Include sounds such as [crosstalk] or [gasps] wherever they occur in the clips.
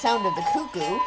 Sound of the cuckoo,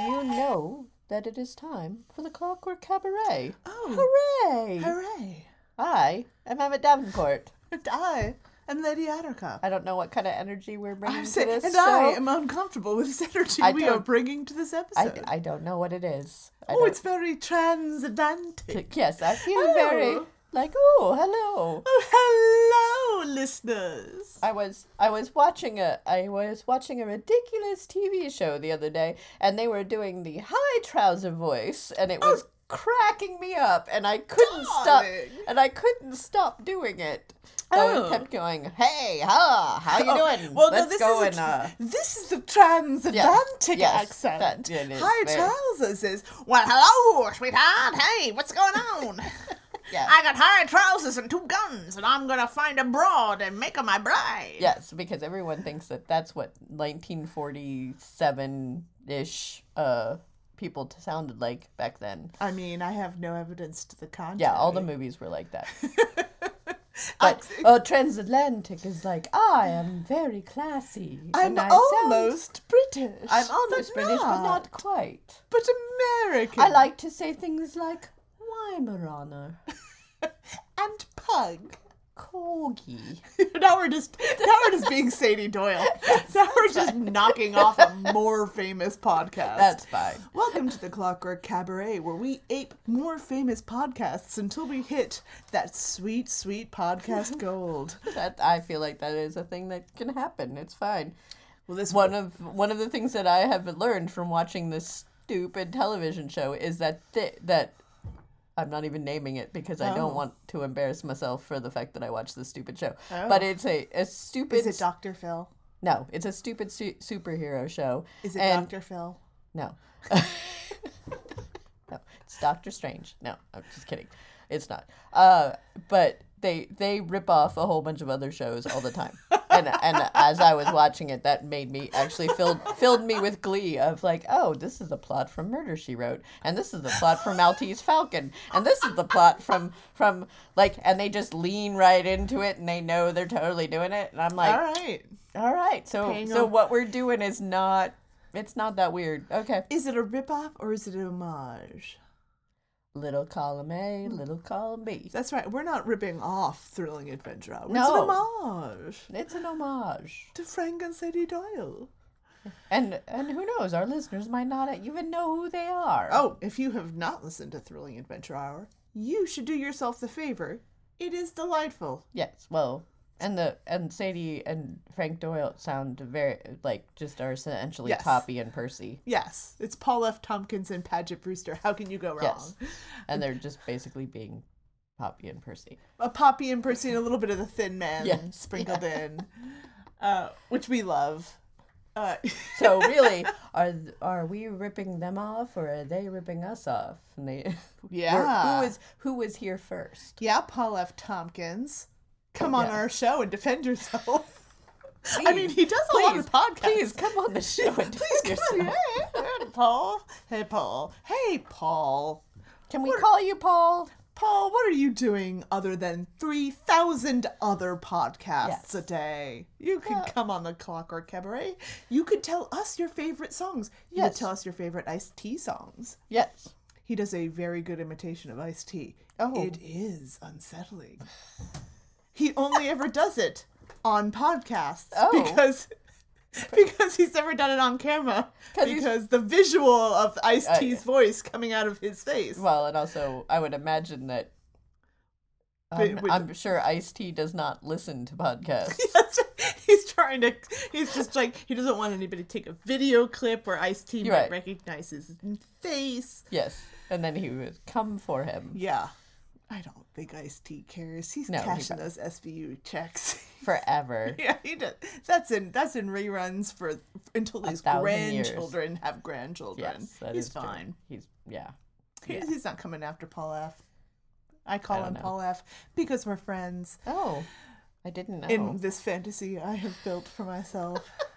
you know that it is time for the Clockwork Cabaret. Oh, Hooray! hooray! I am Emmett Davenport. And I am Lady Attercop. I don't know what kind of energy we're bringing I'm to saying, this and show. I am uncomfortable with this energy I we are don't- bringing to this episode. I don't know what it is. I oh, don't- it's very transatlantic. Yes, I feel Oh. Like, oh, hello. [laughs] Oh, hello, listeners. I was I was watching a I was watching a ridiculous TV show the other day, and they were doing the high trouser voice, and it was cracking me up, and I couldn't stop, and I couldn't stop doing it. So Oh. I kept going, "Hey, ha, how you Oh, doing? Well, no, Let's this go is and uh." this is the transatlantic yes, accent. that is High trousers is well, hello, sweetheart. Hey, what's going on? [laughs] I got high trousers and two guns, and I'm gonna find a broad and make her my bride. Yes, because everyone thinks that that's what 1947 ish uh people t- sounded like back then. I mean, I have no evidence to the contrary. Yeah, all the movies were like that. [laughs] But uh, transatlantic is like I am very classy. I'm almost British. I'm almost but British, but not. not quite. But American. I like to say things like Weimaraner, [laughs] and pug. Corgi. [laughs] now we're just now we're just being Sadie Doyle. [laughs] now we're just knocking off a more famous podcast. That's fine. Welcome to the Clockwork Cabaret, where we ape more famous podcasts until we hit that sweet, sweet podcast gold. That I feel like that is a thing that can happen. It's fine. Well, this One of one of the things that I have learned from watching this stupid television show is that th- that I'm not even naming it because I Oh. don't want to embarrass myself for the fact that I watched this stupid show. Oh. But it's a a stupid is it Doctor Phil? no, it's a stupid su- superhero show. Is it and Doctor Phil? no. [laughs] no, it's Doctor Strange. No, I'm just kidding. It's not. Uh, but they they rip off a whole bunch of other shows all the time. [laughs] And and as I was watching it, that made me actually filled filled me with glee of like, oh, this is the plot from Murder She Wrote, and this is the plot from Maltese Falcon, and this is the plot from from like, and they just lean right into it, and they know they're totally doing it, and I'm like, All right. all right, so Paying so off- what we're doing is not, it's not that weird. Okay. Is it a ripoff or is it an homage? Little column A, hmm. little column B. That's right. We're not ripping off Thrilling Adventure Hour. No. It's an homage It's an homage. to Frank and Sadie Doyle. And and who knows, our listeners might not even know who they are. Oh, if you have not listened to Thrilling Adventure Hour, you should do yourself the favor. It is delightful. Yes, well, and the and Sadie and Frank Doyle sound very like just are essentially Yes. Poppy and Percy. Yes, it's Paul F. Tompkins and Paget Brewster. How can you go wrong? Yes. And they're just basically being Poppy and Percy. A Poppy and Percy and a little bit of the Thin Man Yes. sprinkled in, uh, which we love. Uh, [laughs] So really, are are we ripping them off or are they ripping us off? And they [laughs] Yeah. who is who was here first? yeah, Paul F. Tompkins, come on Yeah. our show and defend yourself. [laughs] I mean, he does a lot of podcasts. Please come on the [laughs] show and Please come on. Hey, hey, Paul. Hey, Paul. Hey, Paul. Can we call you Paul? Paul, what are you doing other than 3,000 other podcasts Yes. a day? You could come on the Clockwork Cabaret. You could tell us your favorite songs. You Yes. could tell us your favorite Ice T songs. Yes. He does a very good imitation of Ice T. Oh. It is unsettling. He only ever does it on podcasts Oh. because [laughs] because he's never done it on camera. 'Cause Because the visual of Ice Uh, T's voice coming out of his face. Well, and also, I would imagine that. But I'm, sure Ice T does not listen to podcasts. [laughs] he's trying to. He's just like he doesn't want anybody to take a video clip where Ice T might right. recognize his face. yes, and then he would come for him Yeah, I don't think Ice T cares. He's No, cashing doesn't. those SVU checks. [laughs] forever. yeah, he does. That's in that's in reruns for until his thousand years. grandchildren have grandchildren. Yes, he's is true. fine. He's yeah. He- Yeah. He's not coming after Paul F. I call don't him know. Paul F. because we're friends. Oh, I didn't know. In this fantasy I have built for myself. [laughs]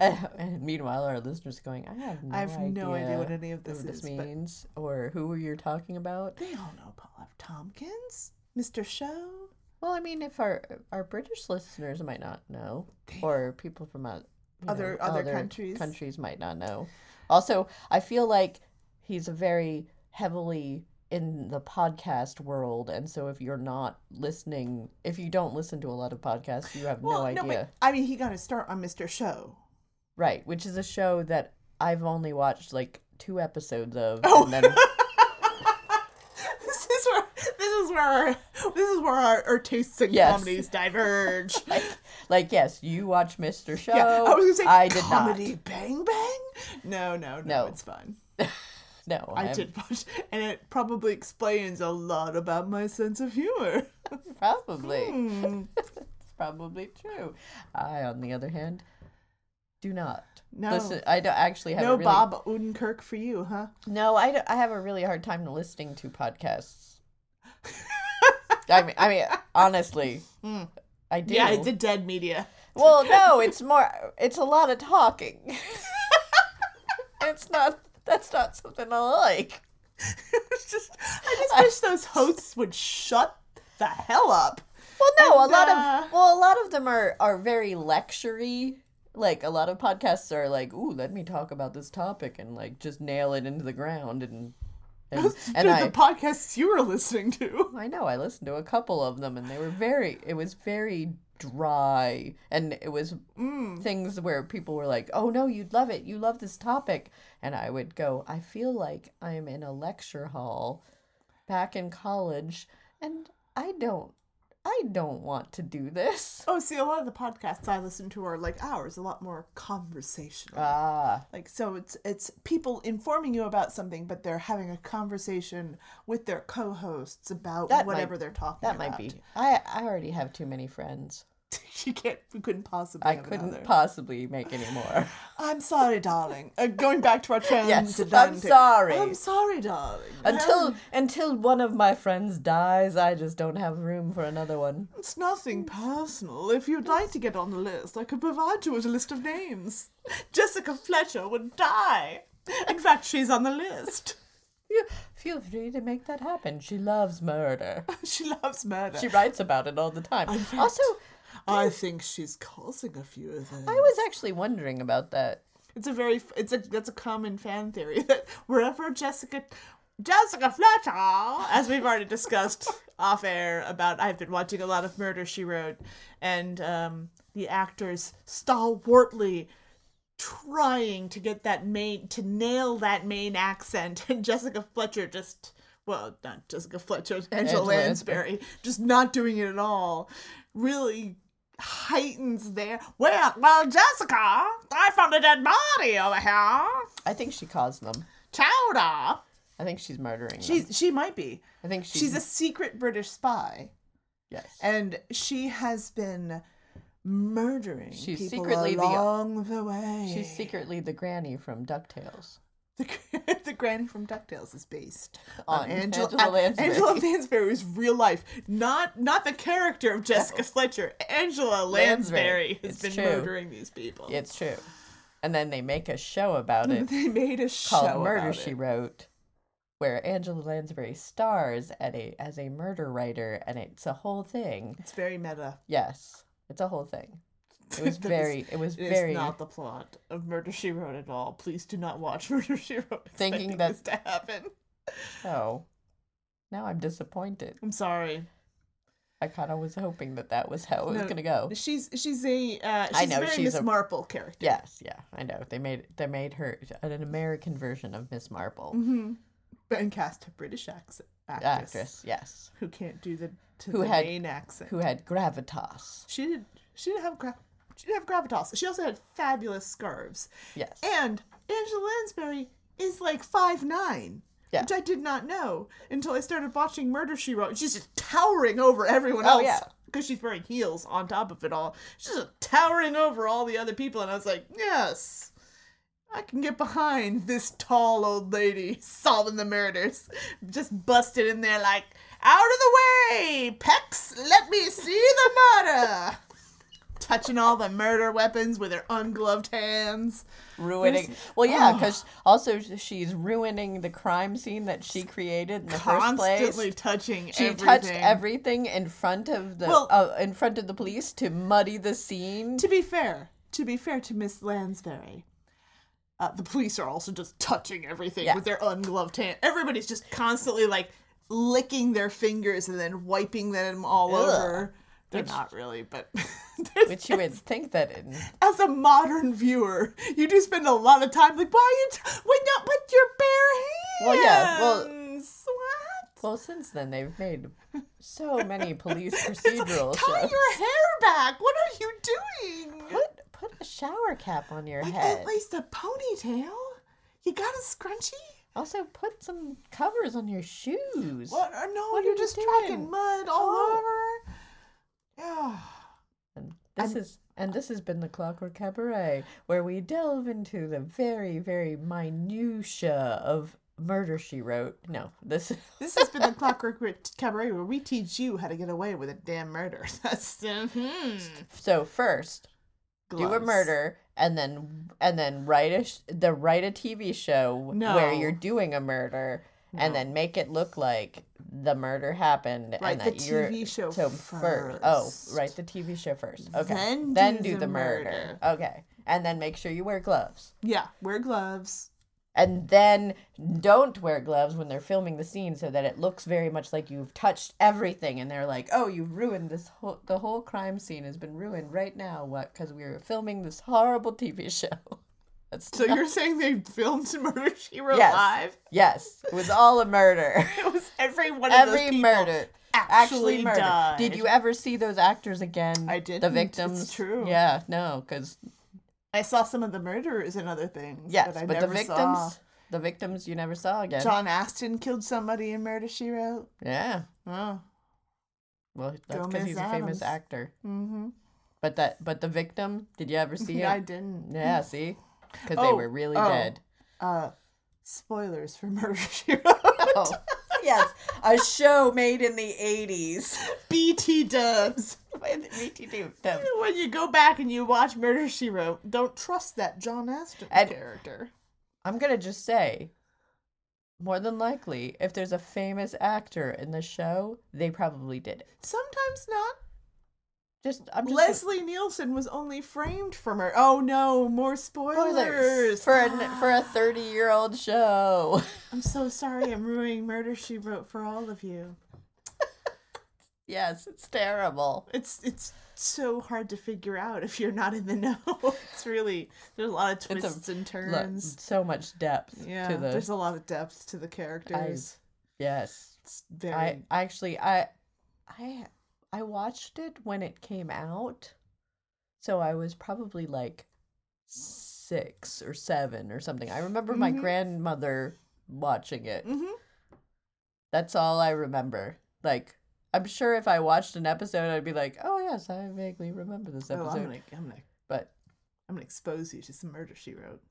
and [laughs] meanwhile, our listeners are going, I have no I have idea. no idea what any of this this is, means or who you're talking about. They all know Paul F. Tompkins, Mr. Show. Well, I mean, if our our British listeners might not know, or people from uh, you know, Other- other countries. countries might not know. Also, I feel like he's a very heavily in the podcast world, and so if you're not listening, if you don't listen to a lot of podcasts, you have no idea. no, but I mean, he got his start on Mr. Show. Right, which is a show that I've only watched like two episodes of, Oh. and then [laughs] this is where this is where our, this is where our, our tastes in Yes. comedies diverge. [laughs] like, like yes, you watch Mr. Show. yeah, I was gonna say I did comedy Bang Bang. No, no, no, No. it's fine. [laughs] No, I I'm- did watch, and it probably explains a lot about my sense of humor. Probably. Hmm. it's probably true. I, on the other hand, do not. No. Listen, I don't actually have no a really, Bob Odenkirk for you, huh? No, I, I have a really hard time listening to podcasts. [laughs] I mean, I mean, honestly, Mm. I do. Yeah, it's a dead media. Well, [laughs] no, it's more. It's a lot of talking. [laughs] it's not. That's not something I like. it's just I just wish those hosts would shut the hell up. Well, no, And, a lot uh, of well, a lot of them are are very lectury. Like a lot of podcasts are like, "Ooh, let me talk about this topic," and like just nail it into the ground. And and, [laughs] and the I podcasts you were listening to. I know I listened to a couple of them, and they were very. It was very dry, and it was Mm. things where people were like, "Oh no, you'd love it. You love this topic," and I would go, "I feel like I'm in a lecture hall, back in college, and I don't, I don't want to do this." Oh, see, a lot of the podcasts I listen to are like ours, a lot more conversational. Ah, like so, it's it's people informing you about something, but they're having a conversation with their co-hosts about That might- whatever they're talking about. that about. might be. I I already have too many friends. [laughs] you can't. We couldn't possibly. I couldn't another. possibly make any more. [laughs] I'm sorry, darling. Uh, going back to our [laughs] Yes, I'm sorry. I'm sorry, darling. Until Um, until one of my friends dies, I just don't have room for another one. It's nothing personal. If you'd like to get on the list, I could provide you with a list of names. Jessica Fletcher would die. In fact, she's on the list. You feel free to make that happen. She loves murder. She loves murder. She writes about it all the time. Also, I think she's causing a few of them. I was actually wondering about that. It's a very it's a that's a common fan theory [laughs] that wherever Jessica Jessica Fletcher, as we've already discussed [laughs] off air about I've been watching a lot of Murder She Wrote, and um, the actors stalwartly trying to get that Maine to nail that main accent, [laughs] and Jessica Fletcher just well not Jessica Fletcher, Angela, Angela Lansbury, just not doing it at all, really heightens their well well Jessica I found a dead body over here I think she caused them. chowder I think she's murdering them. she might be I think she's, she's a secret British spy yes. and she has been murdering She's people secretly the- the, way She's secretly the granny from Ducktales. The, [laughs] the granny from DuckTales is based On on, Angela, Angela Lansbury. Angela Lansbury is real life, not not the character of Jessica Fletcher. Angela Lansbury. Lansbury has It's been true. murdering these people. It's true. And then they make a show about [laughs] it They made a show called Murder She it. Wrote, where Angela Lansbury stars at a as a murder writer, and it's a whole thing. It's very meta. Yes, it's a whole thing. [laughs] It was very. It was It is very. not the plot of Murder She Wrote at all. Please do not watch [laughs] Murder She Wrote. Thinking expecting that- this to happen. [laughs] Oh, now I'm disappointed. I'm sorry. I kind of was hoping that that was how it was No, gonna go. She's she's a uh, she's I know, very she's Miss a- Marple character. Yes, yeah, I know. They made they made her an American version of Miss Marple, Mm-hmm. And cast a British accent actress, actress. Yes, who can't do the to Who the had- Maine accent. who had gravitas. She did. She didn't have gra- She didn't have gravitas. She also had fabulous scarves. Yes, And Angela Lansbury is like five nine. Yeah. Which I did not know until I started watching Murder She Wrote. She's just towering over everyone Oh, else. yeah. Because she's wearing heels on top of it all. She's just towering over all the other people. And I was like, yes, I can get behind this tall old lady [laughs] solving the murders. Just busted in there like, out of the way, Pex, let me see the murder. Touching all the murder weapons with her ungloved hands. ruining. There's- Well, yeah, because also she's ruining the crime scene that she created in the first place. constantly touching She everything. touched everything in front of the Well- uh, in front of the police to muddy the scene. To be fair, to be fair to Miss Lansbury, uh, the police are also just touching everything Yeah. with their ungloved hand. Everybody's just constantly like licking their fingers and then wiping them all Ugh. over. They're Which- not really, but [laughs] which you would think that in as a modern viewer, you do spend a lot of time like, why are you t- why not with your bare hands? Well, yeah, well- what? well since then they've made so [laughs] many police It's like, tie shows. your hair back. What are you doing? Put put a shower cap on your Like head. at least a ponytail. You got a scrunchie? Also, put some covers on your shoes. What? Uh, no, What you're you just doing? tracking mud all Oh. over. Yeah. And this is and this has been the Clockwork Cabaret, where we delve into the very, very minutia of Murder She Wrote. No, this [laughs] This has been the Clockwork Cabaret where we teach you how to get away with a damn murder. [laughs] That's mhm. so first do a murder and then and then write a sh- the write a TV show where you're doing a murder and then make it look like the murder happened Write and the that you're TV show so oh, first. Oh, write the TV show first. Okay. Then do do, the the murder. murder. Okay. And then make sure you wear gloves. Yeah, wear gloves. And then don't wear gloves when they're filming the scene so that it looks very much like you've touched everything and they're like, "Oh, you've ruined this whole the whole crime scene has been ruined right now what cuz we were filming this horrible TV show." [laughs] That's So you're saying they filmed [laughs] Murder She Wrote Yes. live? Yes, it was all a murder. [laughs] It was every one of those Every murder actually, murder. died. Did you ever see those actors again? I The didn't. It's victims. true. Yeah, no, because I saw some of the murderers and other things. yes, but, I but the victims, saw. the victims, you never saw again. John Astin killed somebody in Murder She Wrote. Yeah, Oh. well, that's because he's a famous actor. Mm-hmm. But that, but the victim, did you ever see [laughs] him? I didn't. Yeah, see, because Oh, they were really oh. dead. Uh, spoilers for [laughs] Murder She Wrote. Oh, [laughs] yes, a show made in the eighties. BT dubs. [laughs] BT Dubs. When you go back and you watch Murder She Wrote, don't trust that John Astin And- character. I'm gonna just say, more than likely, if there's a famous actor in the show, they probably did it. Sometimes not. Just I'm just Leslie Nielsen was only framed for murder. Oh no, more spoilers. spoilers for a [gasps] for a 30 year old show. [laughs] I'm so sorry I'm ruining Murder She Wrote for all of you. [laughs] yes, it's terrible. It's it's so hard to figure out if you're not in the know. [laughs] It's really there's a lot of It's a twists and Look, turns. so much depth Yeah, to the there's a lot of depth to the characters. yes. it's very I actually I I I watched it when it came out. So I was probably like 6 or 7 or something. I remember my Mhm. grandmother watching it. Mhm. That's all I remember. Like I'm sure if I watched an episode I'd be like, "Oh yes, I vaguely remember this episode." Oh, episode." I'm gonna I'm gonna But I'm gonna expose you to some Murder She Wrote.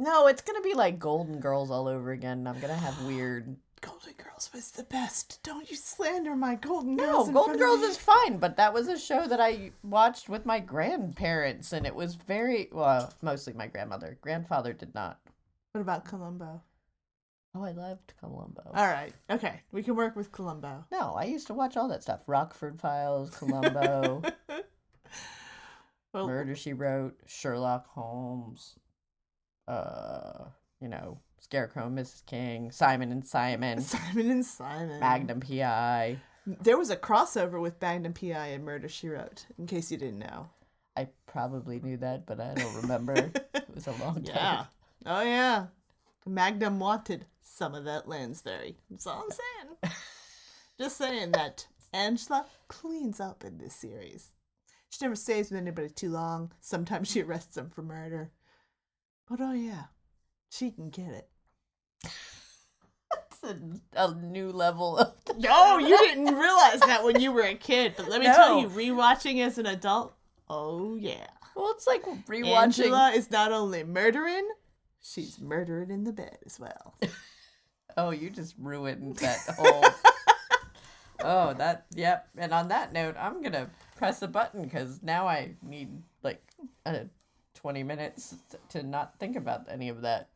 no, it's going to be like Golden Girls all over again. I'm going to have weird Golden Girls was the best. Don't you slander my Golden No, Girls. in Golden Girls is fine, but that was a show that I watched with my grandparents, and it was very well, mostly my grandmother. Grandfather did not. What about Columbo? Oh, I loved Columbo. All right. Okay. We can work with Columbo. no, I used to watch all that stuff: Rockford Files, Columbo, [laughs] well, Murder She Wrote, Sherlock Holmes. Uh, you know, Scarecrow, Mrs. King, Simon and Simon, [laughs] Simon and Simon. Magnum PI. There was a crossover with Magnum PI and Murder She Wrote, in case you didn't know. I probably knew that, but I don't remember. [laughs] it was a long time. Yeah. Oh yeah. Magnum wanted some of that Lansbury. That's all I'm saying. [laughs] Just saying that Angela cleans up in this series. She never stays with anybody too long. Sometimes she arrests them for murder. But oh yeah, she can get it. It's a, a new level of. [laughs] No, you didn't realize that when you were a kid. But let me tell you, rewatching as an adult, oh yeah. Well, it's like rewatching. Angela is not only murdering, she's murdering in the bed as well. [laughs] Oh, you just ruined that whole. [laughs] oh, that. Yep. And on that note, I'm gonna press a button because now I need like uh, 20 minutes to not think about any of that.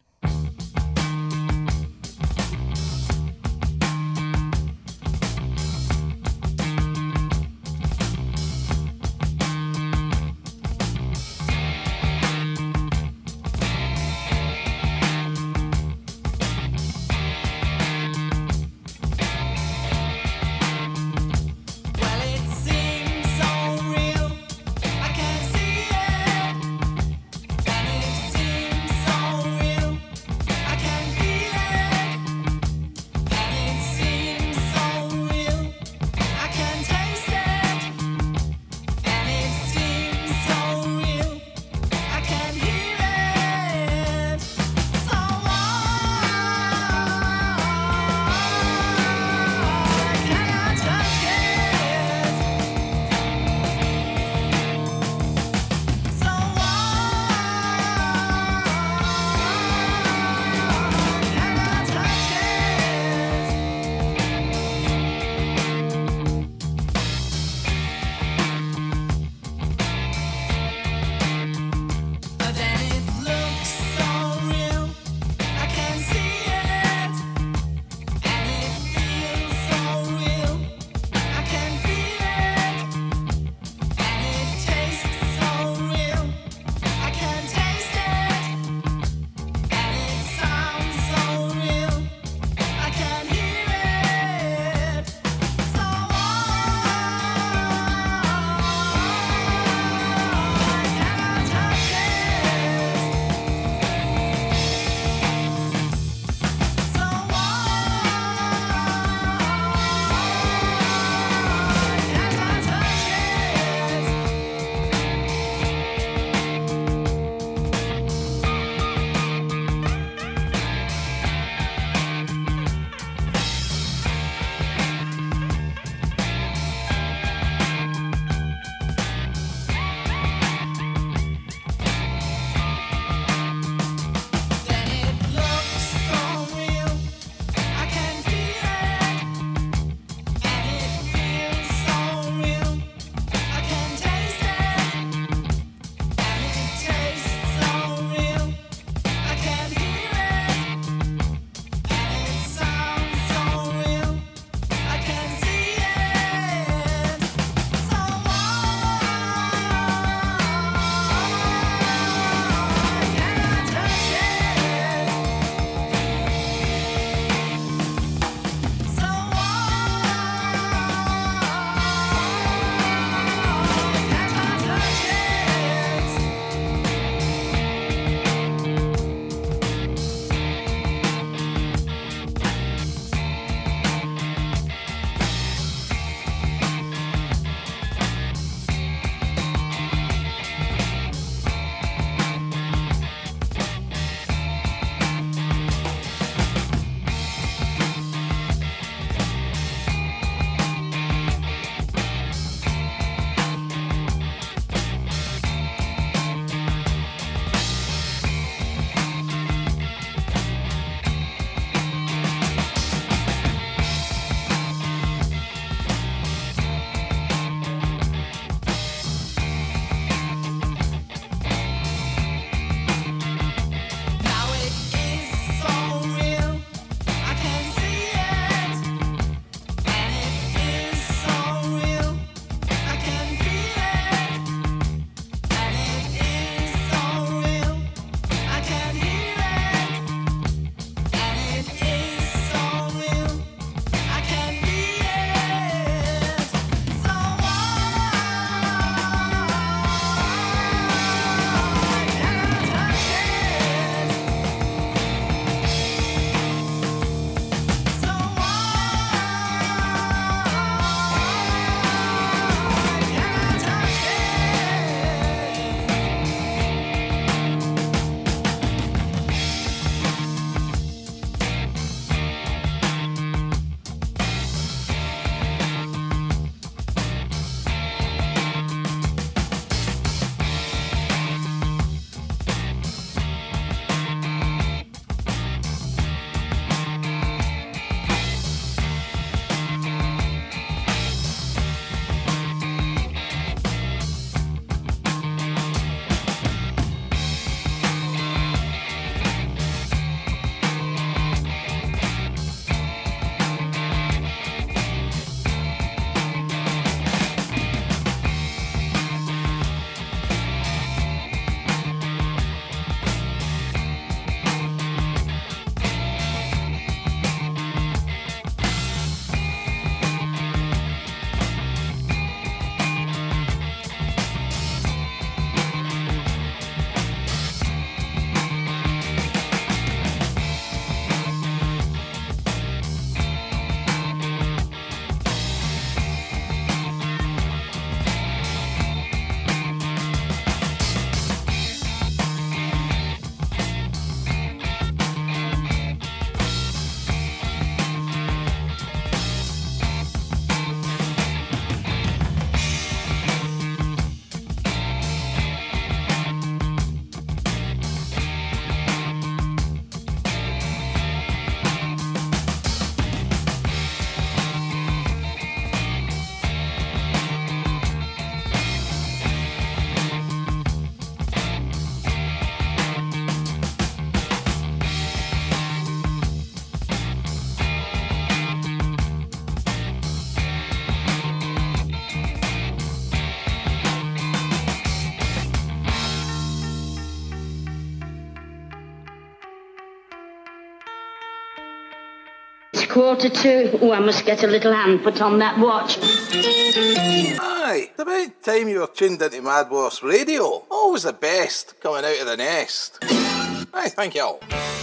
quarter to. Oh, I must get a little hand put on that watch. Aye, it's about time you were tuned into Mad Wasp Radio. Always the best coming out of the nest. Aye, thank you all.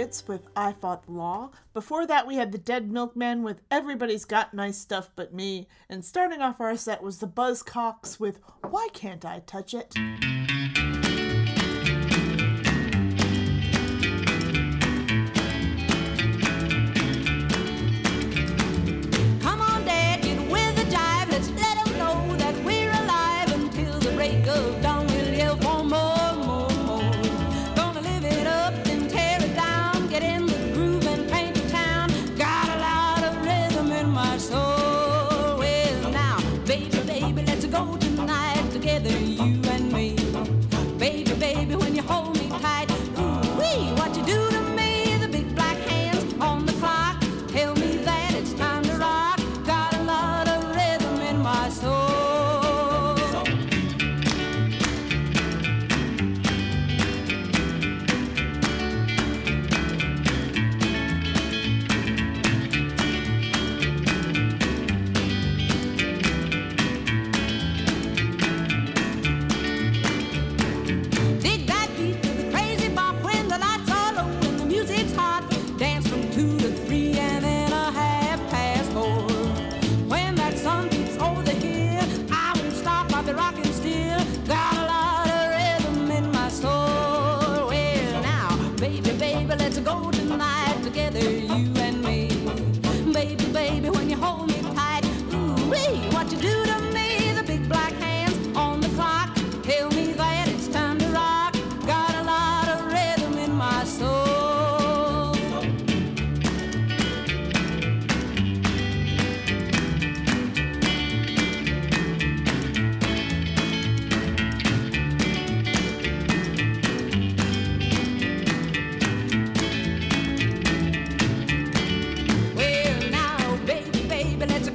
Biscuits with I Fought the Law. Before that, we had the Dead Milkman with Everybody's Got Nice Stuff But Me. And starting off our set was the Buzzcocks with Why Can't I Touch It?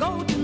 Oh.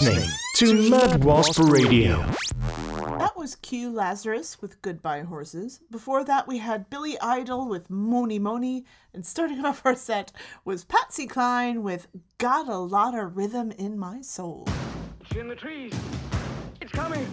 listening to Mad Wasp Radio. That was Q Lazarus with Goodbye Horses. Before that, we had Billy Idol with Mony Mony. And starting [laughs] off our set was Patsy Cline with Got a Lot of Rhythm in My Soul. It's in the trees. It's coming.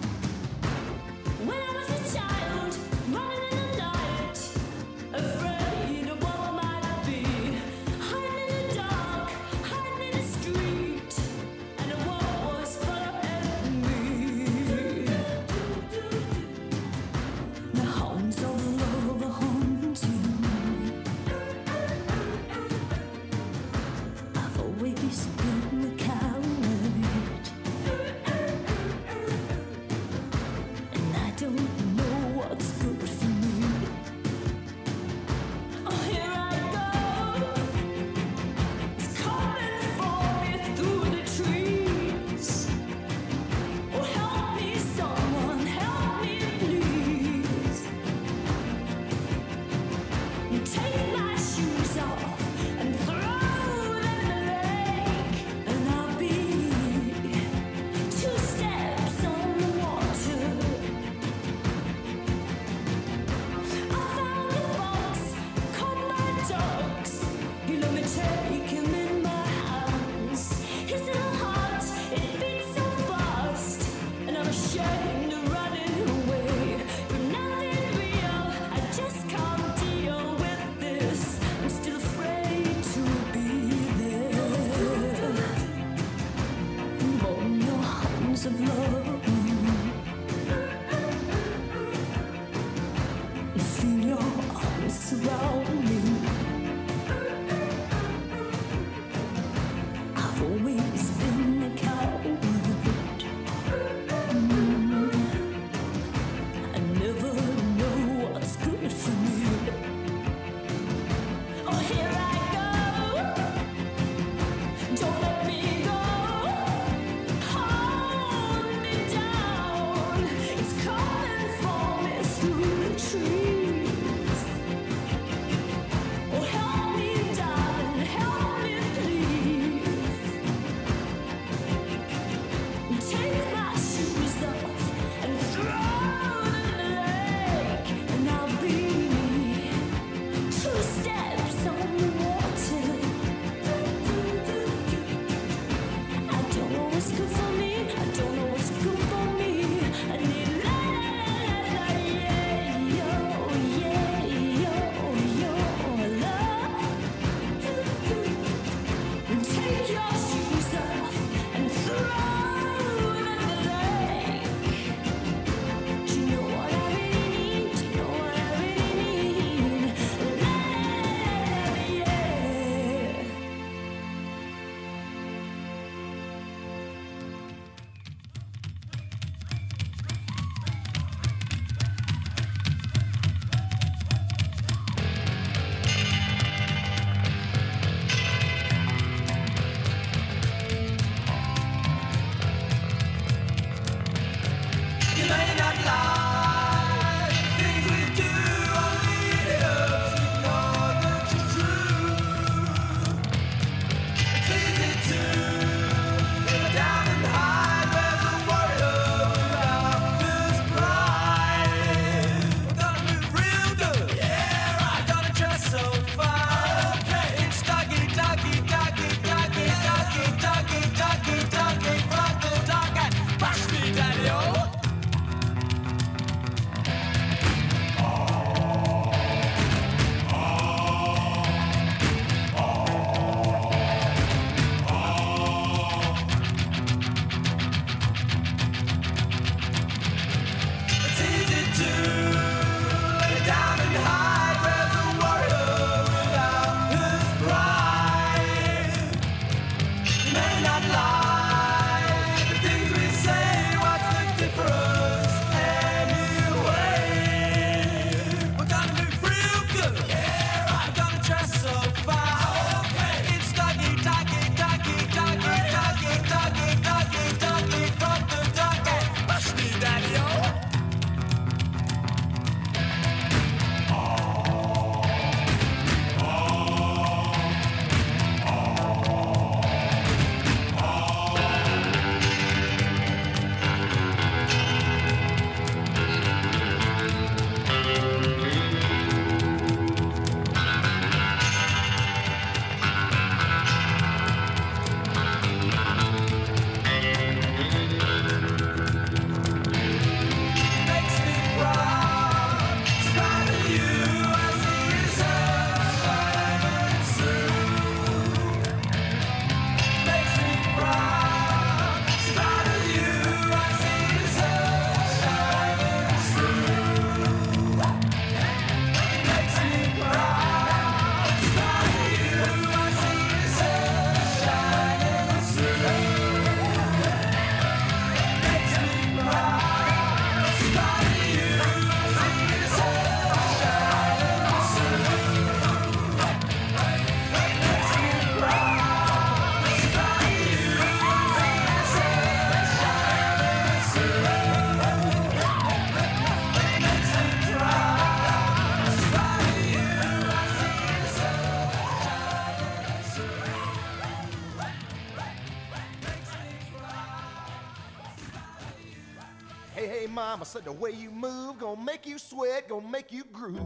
Mama said the way you move gonna make you sweat, gonna make you groove.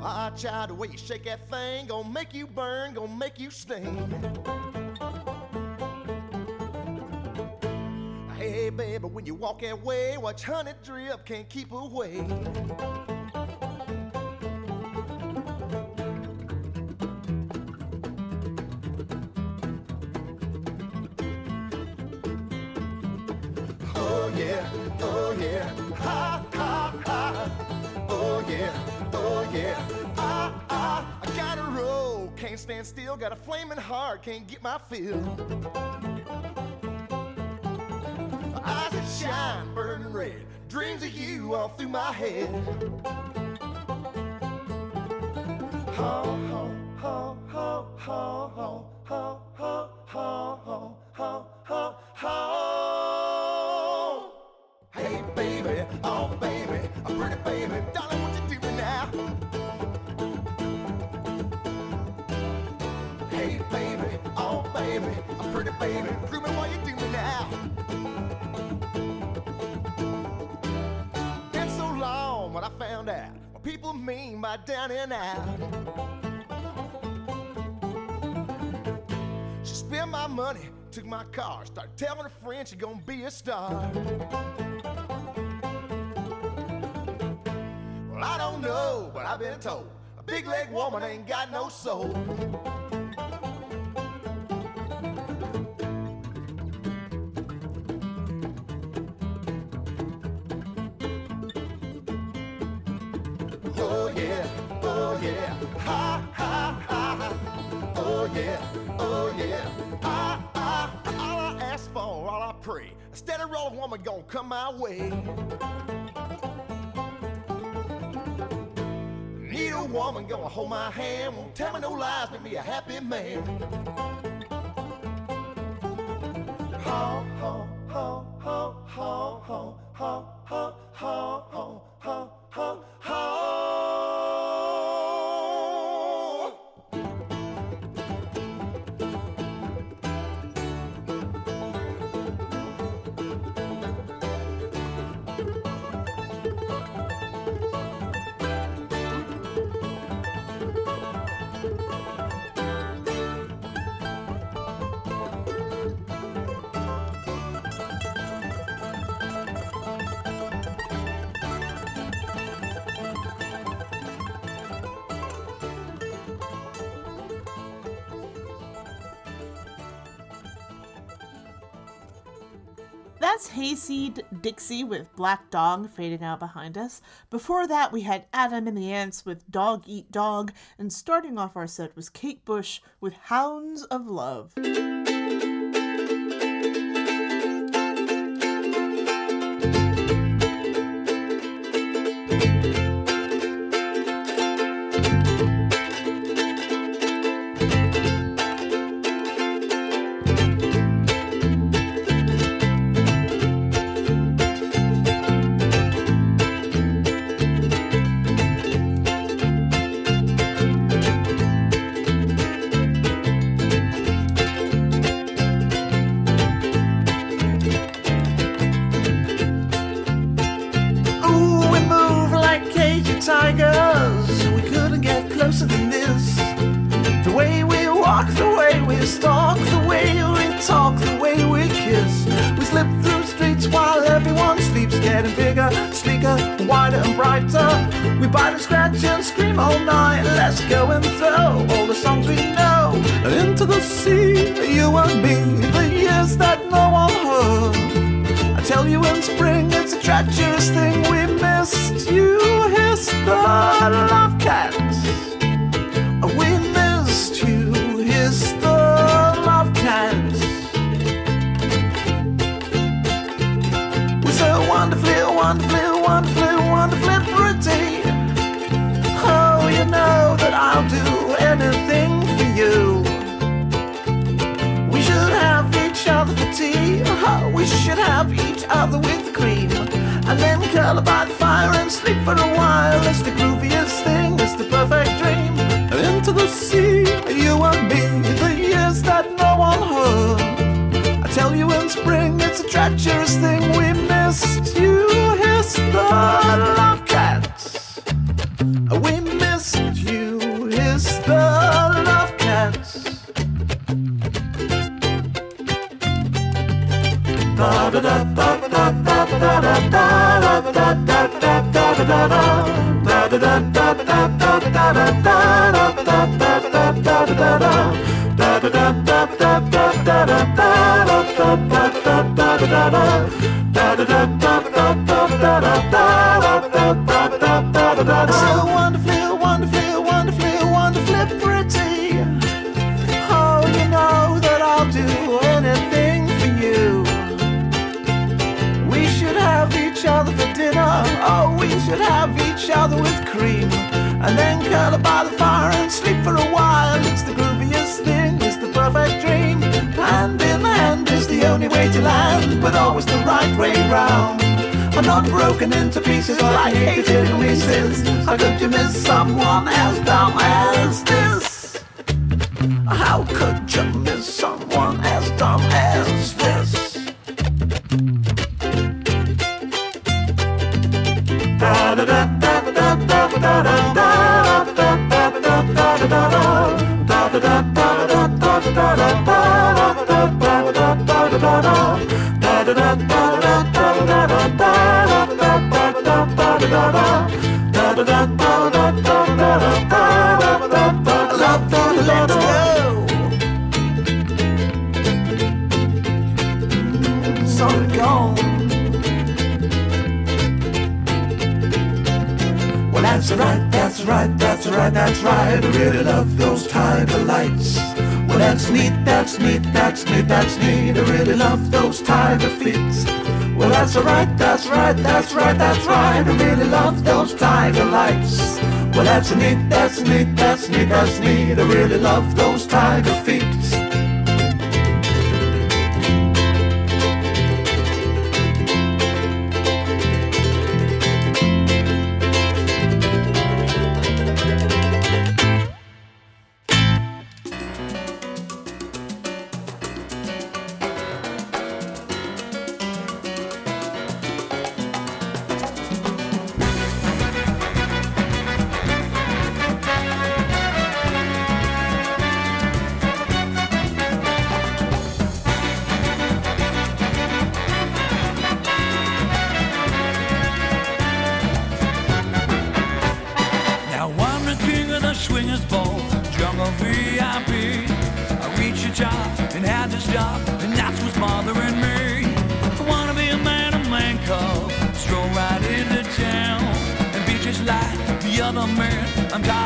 Ah, child, the way you shake that thing gonna make you burn, gonna make you sting. Hey, baby, when you walk that way, watch honey drip, can't keep away. Can't stand still, got a flaming heart, can't get my fill. Eyes that shine, burning red, dreams of you all through my head. Ho ho ho ho ho ho ho ho ho ho ho ho. Hey baby, oh baby, a pretty baby, darling, people mean by down and out. She spent my money, took my car, started telling her friends she gonna be a star. Well, I don't know, but I've been told a big leg woman ain't got no soul. Steady rolling woman gonna come my way. Need a woman gonna hold my hand, won't tell me no lies, make me a happy man. Ho ho ho ho ho ho ho ho ho ho Dixie with Black Dog fading out behind us. Before that, we had Adam and the Ants with Dog Eat Dog, and starting off our set was Kate Bush with Hounds of Love. sleep for a while. It's the grooviest thing, it's the perfect dream. Into the sea, you and me, the years that no one heard. I tell you in spring, it's a treacherous thing. And then curl up by the fire and sleep for a while. It's the grooviest thing, it's the perfect dream. Hand in hand is the only way to land, but always the right way round. I'm not broken into pieces like hated pieces. How could you miss someone as dumb as this? That's alright, that's right, that's right, that's right. I really love those tiger lights. Well, that's neat, that's neat, that's neat, that's neat. I really love those tiger feet. and had this job, and that's what's bothering me. I wanna be a man of man cub, stroll right into town, and be just like the other man. I'm tired.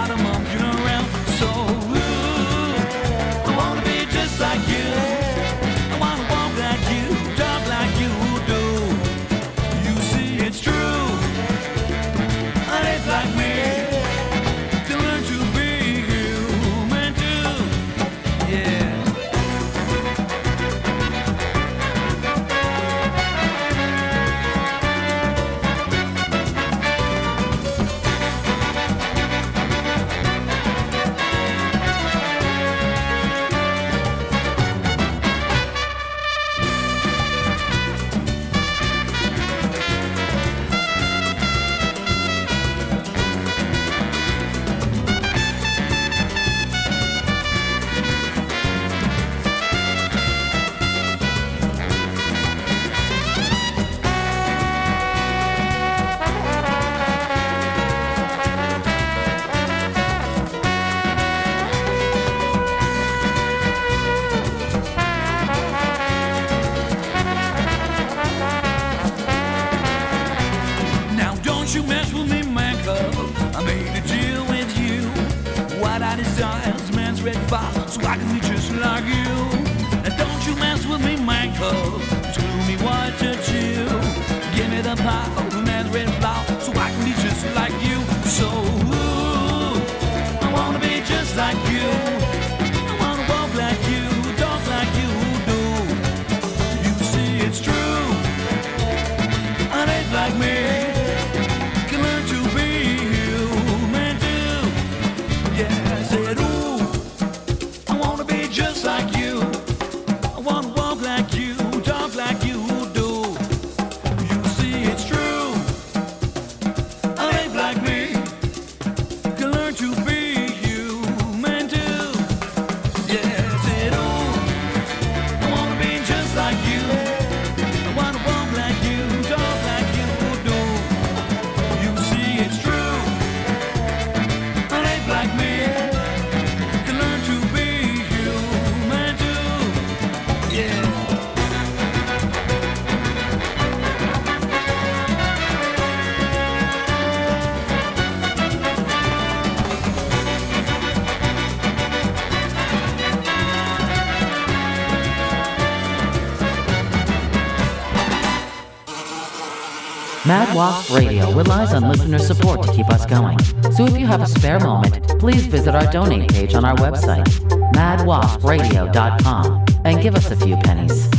Wasp Radio relies on listener support to keep us going. So if you have a spare moment, please visit our donate page on our website, madwaspradio.com, and give us a few pennies.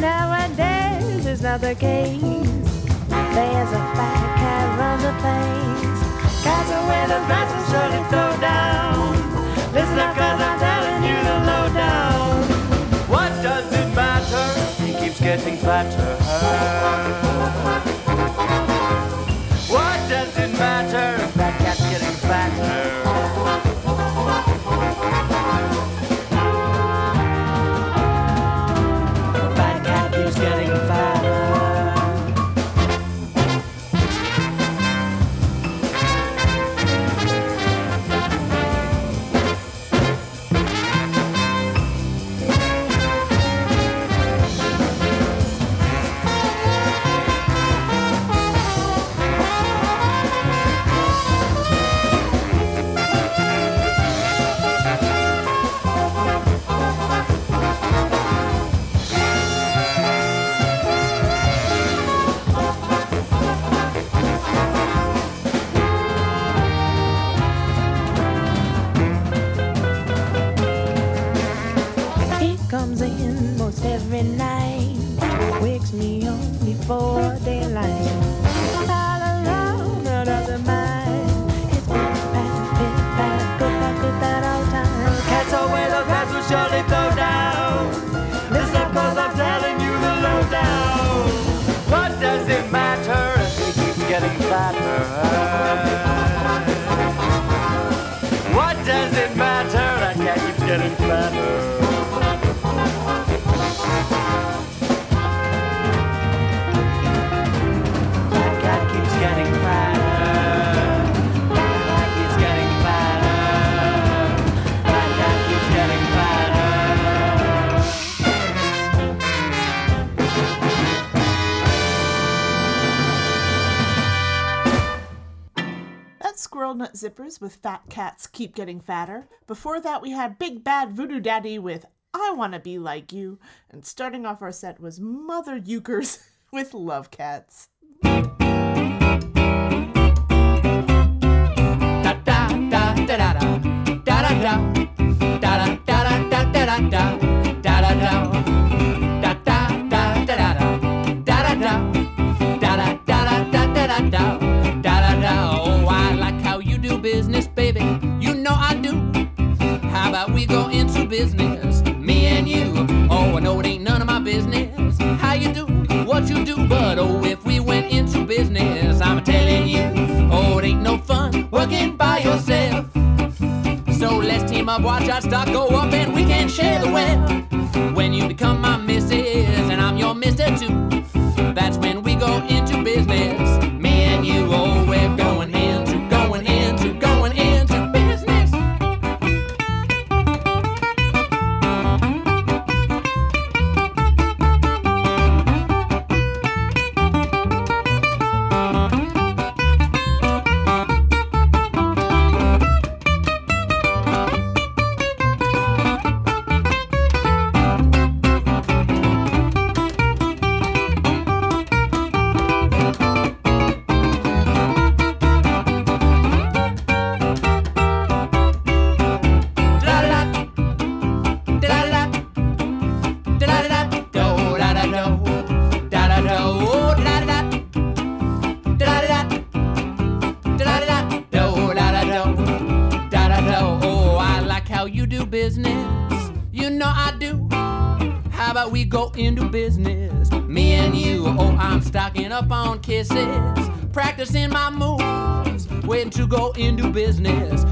Nowadays, it's not the case. There's a fat cat runs the place. Cats are where the rats will surely throw down. Listen up, cause I'm telling you the lowdown. What does it matter? He keeps getting fatter. Zippers with Fat Cats Keep Getting Fatter. Before that, we had Big Bad Voodoo Daddy with I Wanna Be Like You. And starting off our set was Mother Euchers [laughs] with Love Cats. Oh, business, me and you? Oh, I know it ain't none of my business how you do what you do, but oh, if we went into business, I'm telling you, oh, it ain't no fun working by yourself. So let's team up, watch our stock go up, and we can share the wealth. When you become my missus, practicing my moves, waiting to go into business.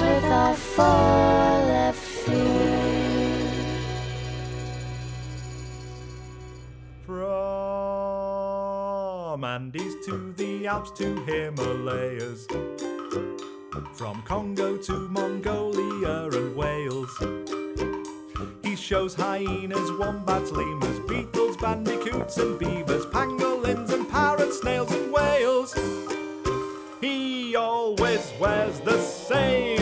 with our four left feet. From Andes to the Alps to Himalayas. From Congo to Mongolia and Wales. He shows hyenas, wombats, lemurs, beetles, bandicoots and beavers, pangolins and parrots, snails and whales. He always wears the same.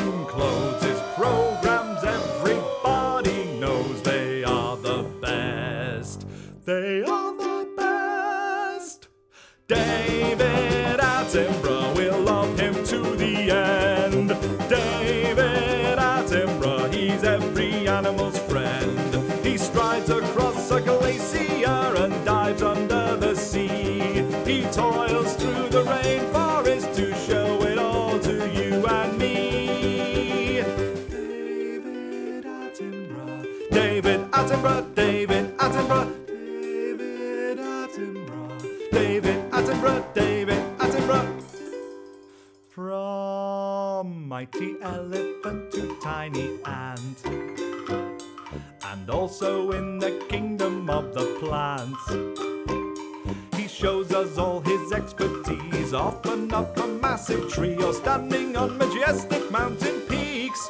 Mighty elephant to tiny ant. And also in the kingdom of the plants. He shows us all his expertise, often up a massive tree or standing on majestic mountain peaks.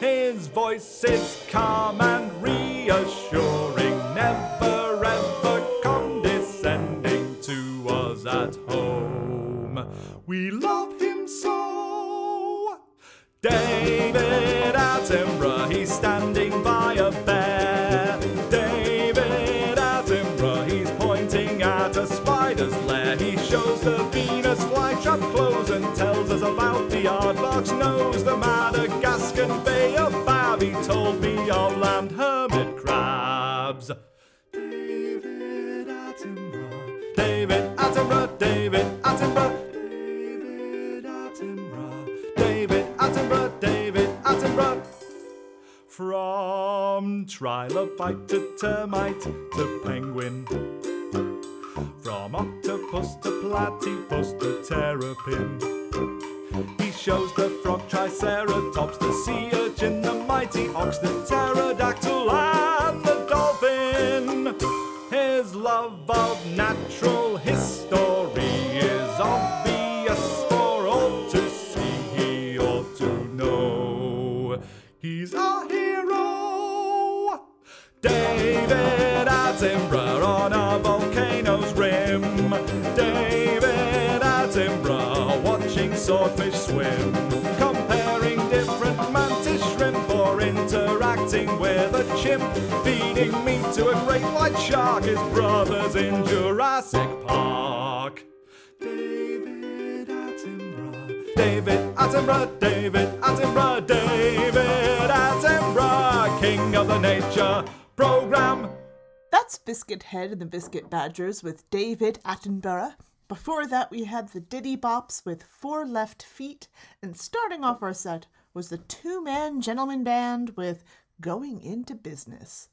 His voice is calm and reassuring, never ever condescending to us at home. We love David Attenborough, he's standing by a bear. David Attenborough, he's pointing at a spider's lair. He shows the Venus flytrap clothes and tells us about the aardvark's nose. The Madagascan Bay of Bab, he told me of land hermit crabs. David Attenborough, David Attenborough, David Attenborough. From trilobite to termite to penguin. From octopus to platypus to terrapin. He shows the frog triceratops, the sea urchin, the mighty ox, the pterodactyl, and the dolphin. His love of natural Attenborough on a volcano's rim. David Attenborough watching swordfish swim. Comparing different mantis shrimp or interacting with a chimp. Feeding meat to a great white shark, his brothers in Jurassic Park. David Attenborough, David Attenborough, David Attenborough, David Attenborough, King of the Nature Program. That's Biscuit Head and the Biscuit Badgers with David Attenborough. Before that, we had the Diddy Bops with Four Left Feet. And starting off our set was the two man gentleman band with Going Into Business.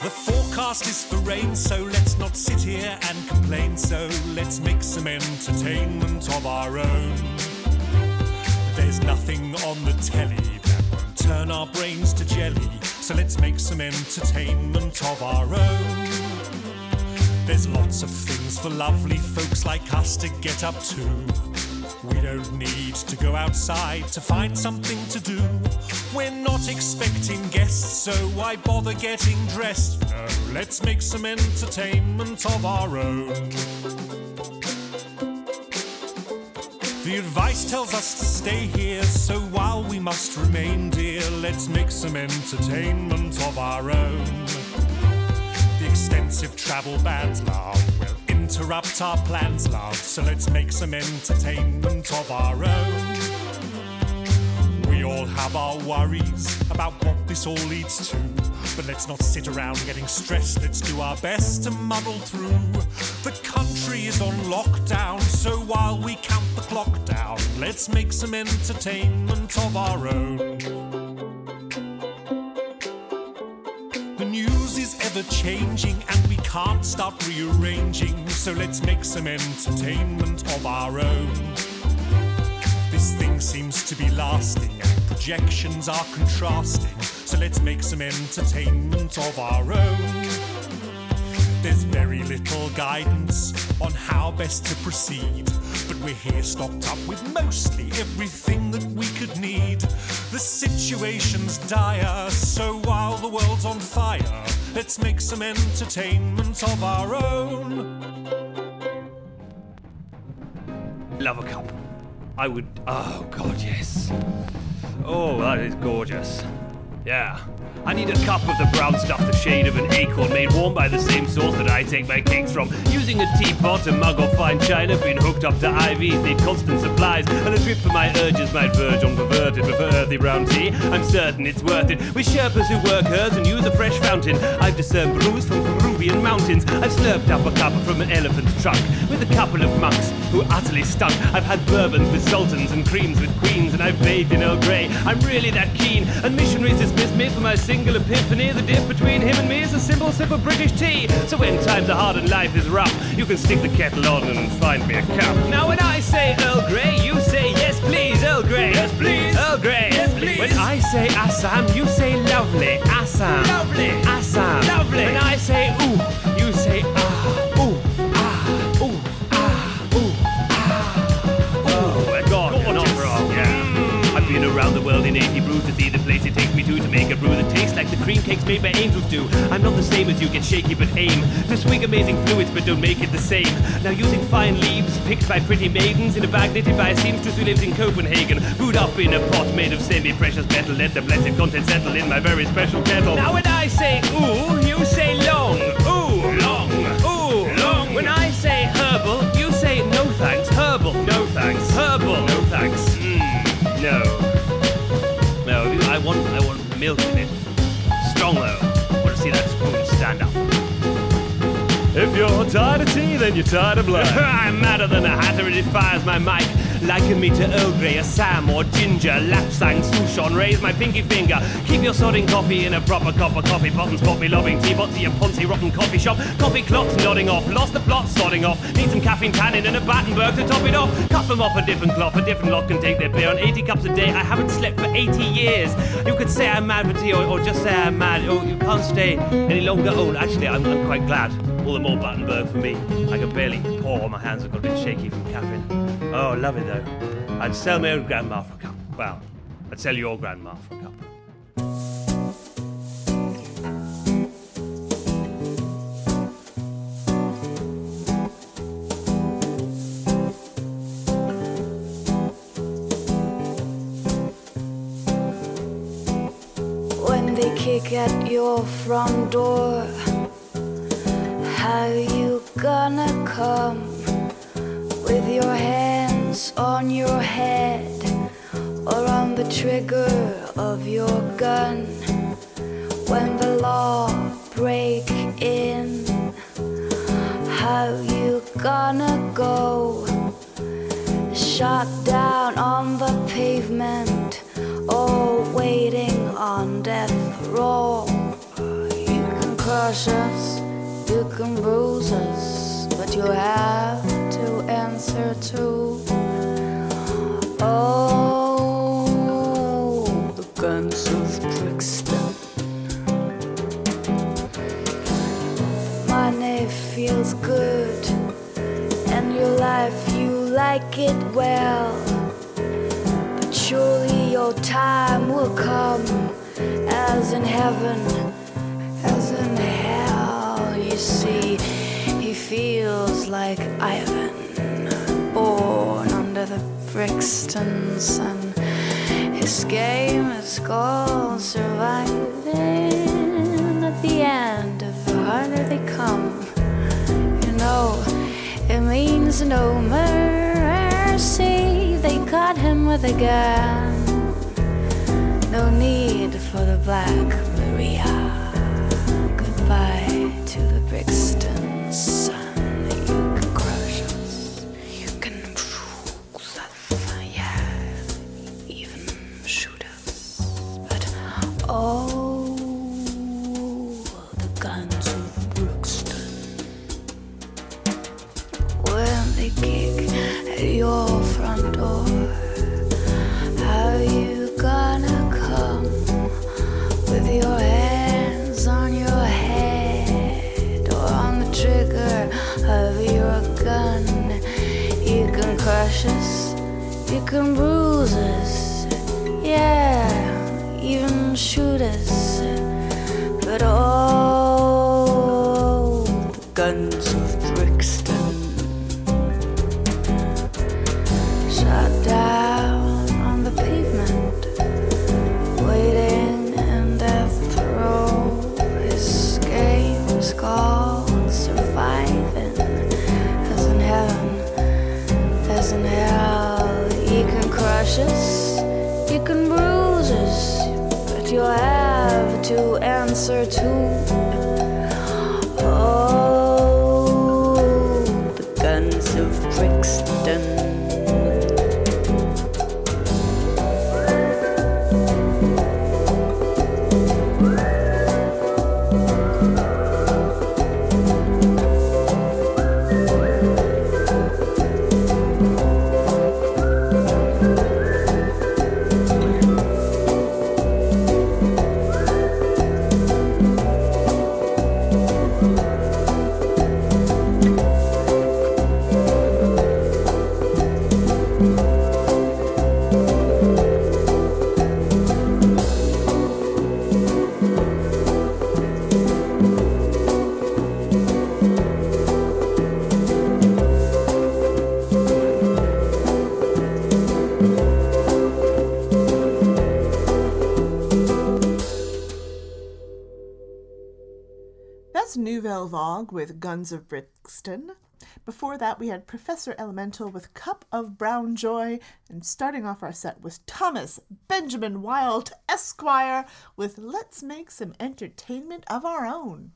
The forecast is for rain, so let's not sit here and complain. So let's make some entertainment of our own. There's nothing on the telly that won't turn our brains to jelly. So let's make some entertainment of our own. There's lots of things for lovely folks like us to get up to. We don't need to go outside to find something to do. We're not expecting guests, so why bother getting dressed? No, let's make some entertainment of our own. Advice tells us to stay here, so while we must remain dear, let's make some entertainment of our own. The extensive travel bans, love, will interrupt our plans, love, so let's make some entertainment of our own. We all have our worries about what this all leads to. But let's not sit around getting stressed, let's do our best to muddle through. The country is on lockdown, so while we count the clock down, let's make some entertainment of our own. The news is ever changing and we can't start rearranging, so let's make some entertainment of our own. This thing seems to be lasting and projections are contrasting, so let's make some entertainment of our own. There's very little guidance on how best to proceed, but we're here stocked up with mostly everything that we could need. The situation's dire, so while the world's on fire, let's make some entertainment of our own. Love a cup. I would. Oh, God, yes. Oh, that is gorgeous. Yeah. I need a cup of the brown stuff the shade of an acorn made warm by the same source that I take my cakes from. Using a teapot, a mug or fine china, being hooked up to IVs, need constant supplies, and a drip for my urges might verge on perverted. But for earthy brown tea, I'm certain it's worth it. With Sherpas who work hers and use a fresh fountain, I've discerned brews from Peruvian mountains. I've slurped up a cup from an elephant's trunk with a couple of monks who utterly stunk. I've had bourbons with sultans and creams with queens, and I've bathed in Earl Grey. I'm really that keen, and missionaries dismiss me for my single epiphany. The diff between him and me is a simple sip of British tea. So when times are hard and life is rough, you can stick the kettle on and find me a cup. Now when I say Earl Grey, you say yes please, Earl Grey. Yes please. Earl Grey. Yes please. When I say Assam, you say lovely. Assam. Lovely. Assam. Lovely. When I say ooh, taste like the cream cakes made by angels do. I'm not the same as you, get shaky but aim. To swing amazing fluids but don't make it the same. Now using fine leaves picked by pretty maidens in a bag knitted by a seamstress who lives in Copenhagen. Brewed up in a pot made of semi-precious metal. Let the blessed content settle in my very special kettle. Now when I say ooh, you say long. Ooh, long. Ooh, long. When I say herbal, you say no thanks. Herbal. No thanks. Herbal. No thanks. Mm. No, milk in it. Strong though. Want to see that spoon stand up. If you're tired of tea, then you're tired of blood. [laughs] I'm madder than a hatter, it defies my mic. Liken me to Earl Grey, Assam or Ginger, Lapsang, Souchong, raise my pinky finger. Keep your sodding coffee in a proper cup of coffee pot and spot me lobbing teapot to your poncy rotten coffee shop. Coffee clots nodding off, lost the plot, sodding off. Need some caffeine tannin and a Battenberg to top it off. Cut them off a different cloth, a different lot can take their beer on 80 cups a day. I haven't slept for 80 years. You could say I'm mad for tea or, or just say I'm mad. Oh, you can't stay any longer. Oh, actually, I'm, I'm quite glad. All the more Battenberg for me. I can barely pour. My hands have got a bit shaky from caffeine. Oh, love it though. I'd sell my own grandma for a cup. Well, I'd sell your grandma for a cup. when they kick at your front door. How you gonna come with your hands on your head or on the trigger of your gun? When the law break in, how you gonna go? Shot down on the pavement or waiting on death row. You can crush us, you can bruise us, but you have to answer to. Oh, the guns of Brixton. Money feels good, and your life you like it well. But surely your time will come, as in heaven, as in hell. See, he feels like Ivan, born under the Brixton sun. His game is called surviving. At the end of the harder they come, you know, it means no mercy. They caught him with a gun. No need for the Black Maria. You can crush us, you can bruise us, yeah, to. Vague with Guns of Brixton. Before that, we had Professor Elemental with Cup of Brown Joy. And starting off our set was Thomas Benjamin Wild Esquire with Let's Make Some Entertainment of Our Own.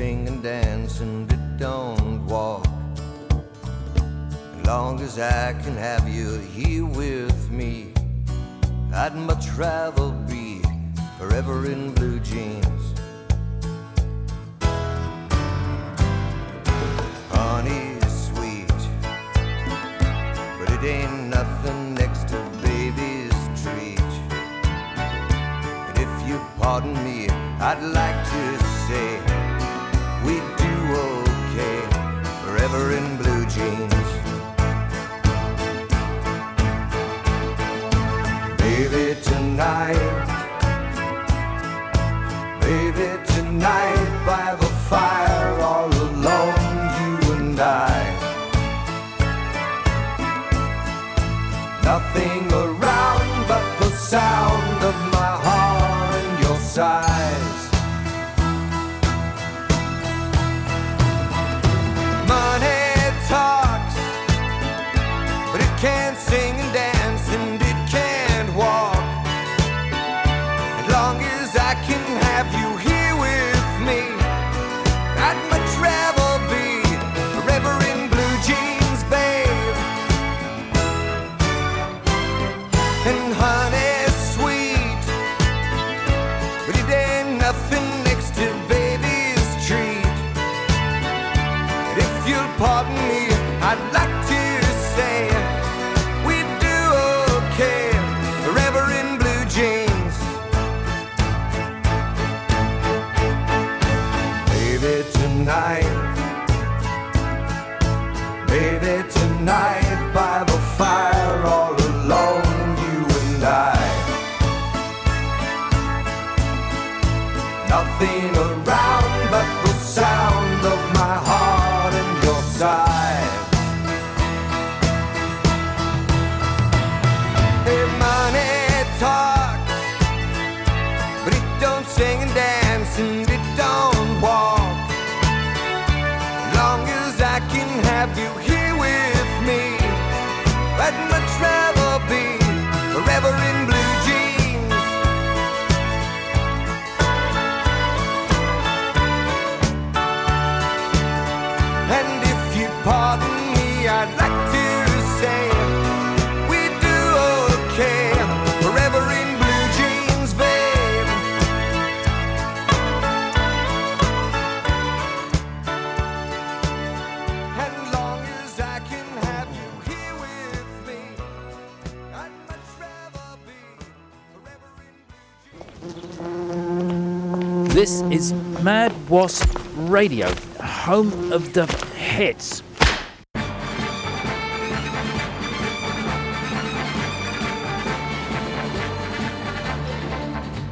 Sing and dance and it don't walk. As long as I can have you here with me, I'd much rather be forever in blue jeans. Honey's sweet, but it ain't nothing next to baby's treat. And if you pardon me, I'd like to say tonight, baby, tonight by the fire, all alone, you and I. Nothing around but the sound of my heart and your sighs. Wasp Radio, home of the hits.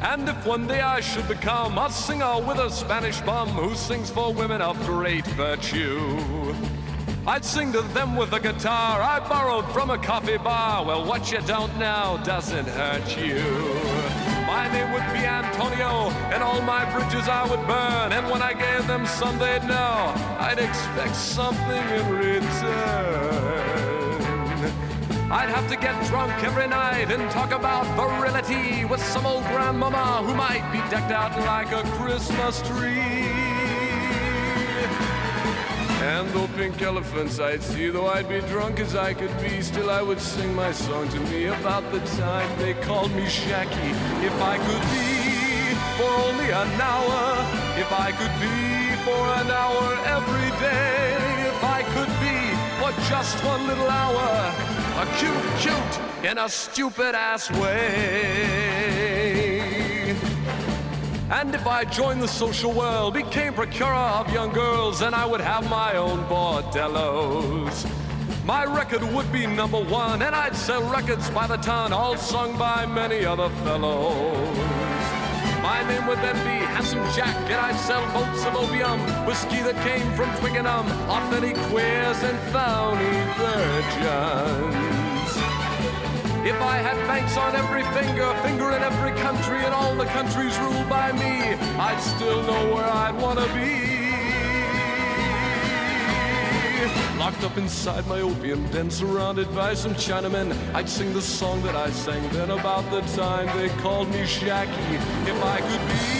And if one day I should become a singer with a Spanish bum who sings for women of great virtue, I'd sing to them with a guitar I borrowed from a coffee bar. Well, what you don't know doesn't hurt you. My name would be Antonio, and all my bridges I would burn. And when I gave them some, they'd know I'd expect something in return. I'd have to get drunk every night and talk about virility with some old grandmama who might be decked out like a Christmas tree. And though pink elephants I'd see, though I'd be drunk as I could be, still I would sing my song to me about the time they called me Jackie. If I could be for only an hour, if I could be for an hour every day, if I could be for just one little hour, a cute, cute in a stupid ass way. And if I joined the social world, became procurer of young girls, then I would have my own bordellos. my record would be number one, and I'd sell records by the ton, all sung by many other fellows. My name would then be Handsome Jack, and I'd sell boats of opium, whiskey that came from Twickenham, authentic queers and phony virgins. If I had banks on every finger, finger in every country, and all the countries ruled by me, I'd still know where I'd want to be. Locked up inside my opium den, surrounded by some Chinamen, I'd sing the song that I sang then about the time they called me Jackie. If I could be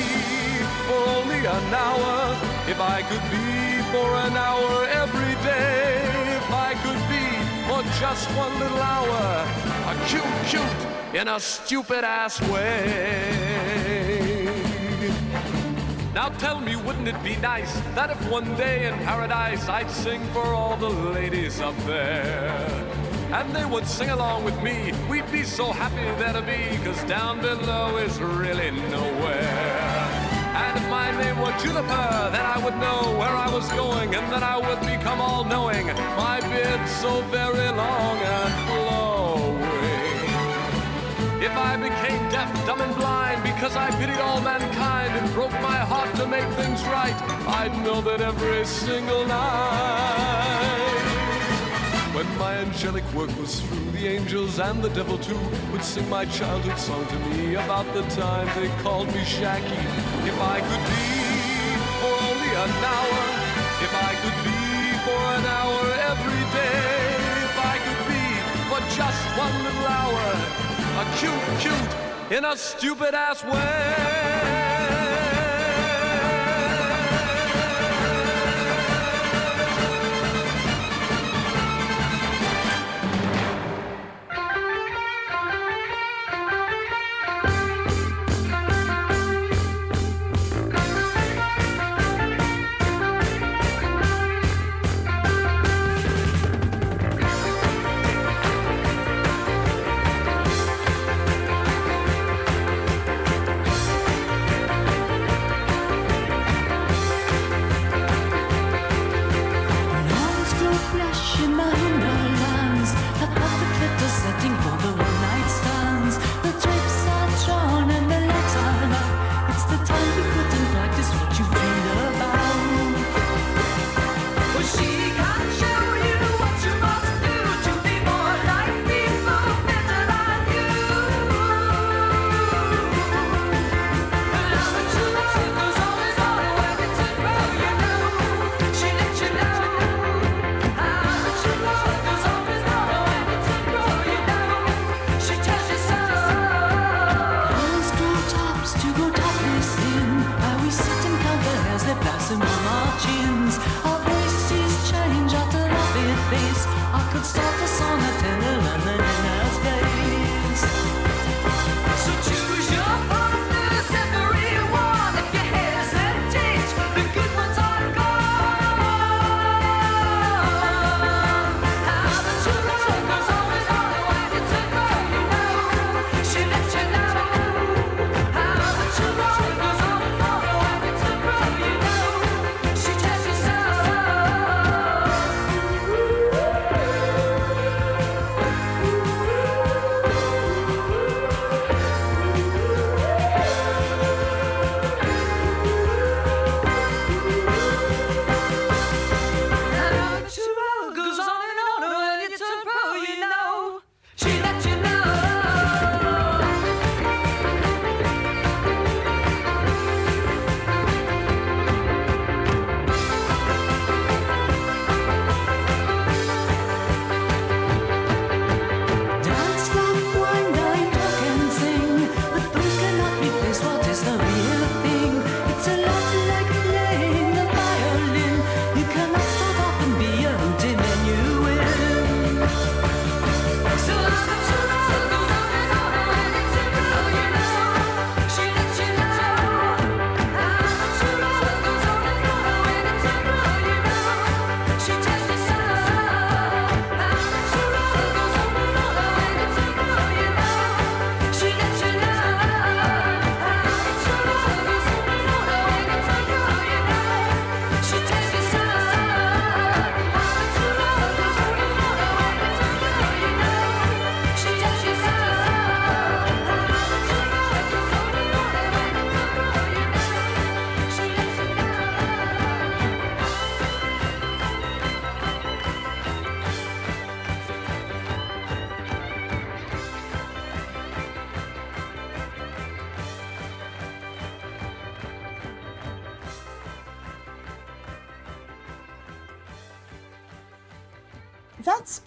for only an hour, if I could be for an hour every day, for just one little hour, a cute, cute in a stupid ass way. Now tell me, wouldn't it be nice that if one day in paradise I'd sing for all the ladies up there? And they would sing along with me. We'd be so happy there to be, cause down below is really nowhere. And if my name were Juniper, then I would know where I was going, and then I would become all knowing. My beard so very long and flowing. If I became deaf, dumb, and blind because I pitied all mankind and broke my heart to make things right, I'd know that every single night. When my angelic work was through, the angels and the devil too would sing my childhood song to me about the time they called me Jackie. If I could be for only an hour, if I could be for an hour every day, if I could be for just one little hour, a cute, cute in a stupid ass way.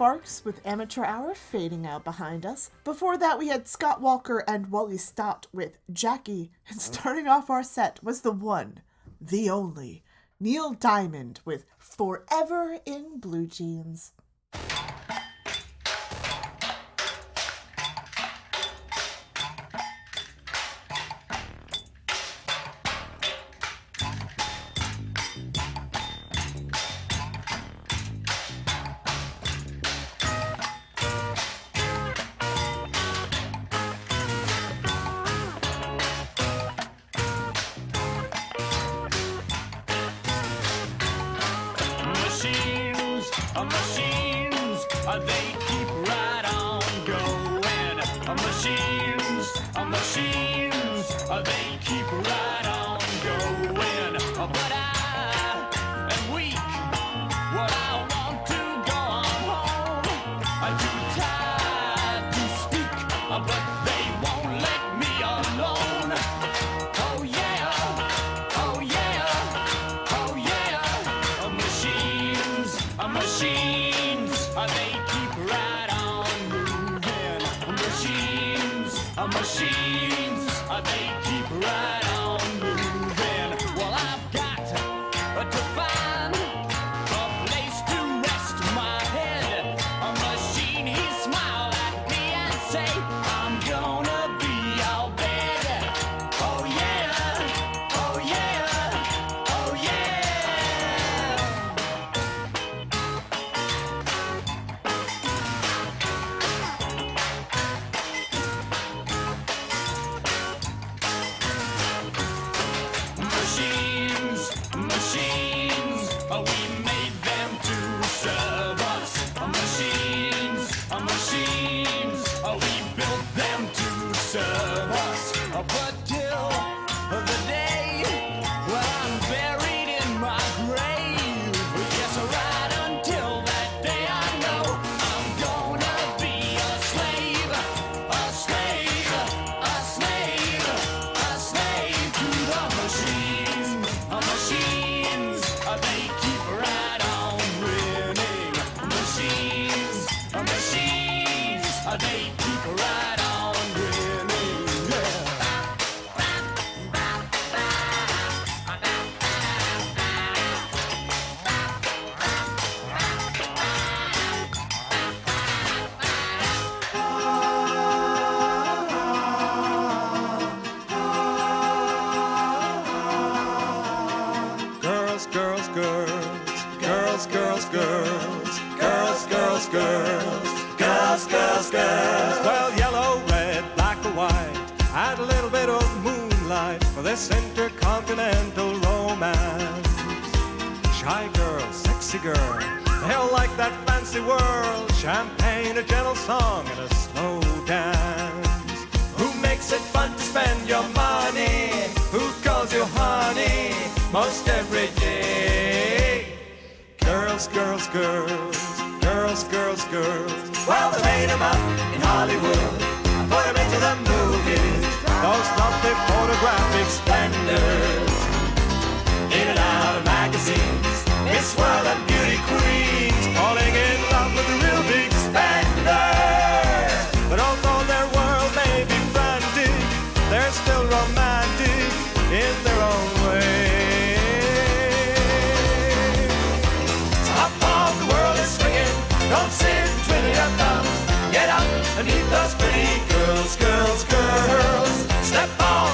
Sparks with Amateur Hour fading out behind us. Before that, we had Scott Walker and Wally Stott with Jackie. And starting off our set was the one, the only, Neil Diamond with Forever in Blue Jeans. girls, girls, girls, girls. Well, they made them up in Hollywood. I put them into the movies. Those lovely photographic splendors.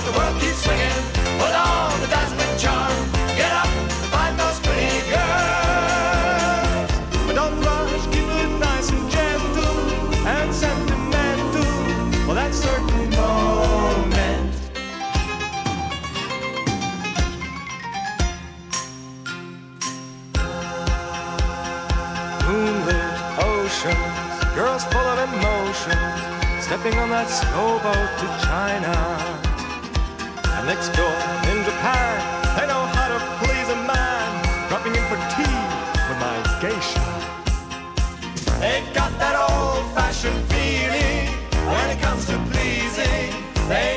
the world keeps swinging. Put on the dazzling charm. Get up, find those pretty girls. But don't rush, keep it nice and gentle and sentimental. Well, that certain moment. Moonlit girls full of emotions, stepping on that snowboat to China next door in Japan. They know how to please a man, dropping in for tea with my geisha. They've got that old-fashioned feeling when it comes to pleasing. They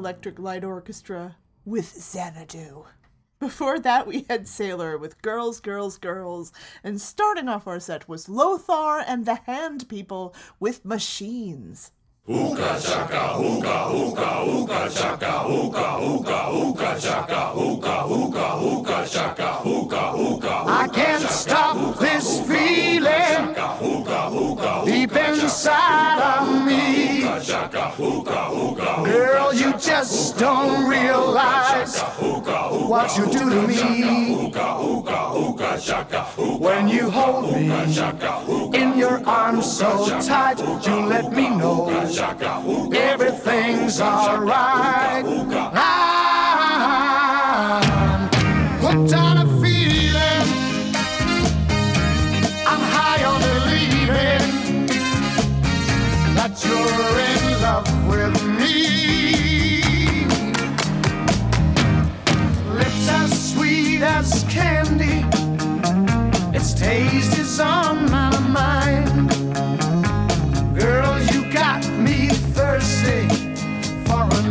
Electric Light Orchestra with Xanadu. Before that, we had Sailor with Girls, Girls, Girls. And starting off our set was Lothar and the Hand People with Machines. Ooka chaka, ooka, ooka, ooka chaka, ooka, ooka, ooka chaka, ooka, ooka, ooka chaka, ooka, ooka. I can't stop this feeling deep inside of me. Girl, you just don't realize what you do to me. When you hold me in your arms so tight, you let me know everything's alright. I'm hooked on a feeling. I'm high on believing that you're in love with me. Lips as sweet as candy. Its taste is on my mind.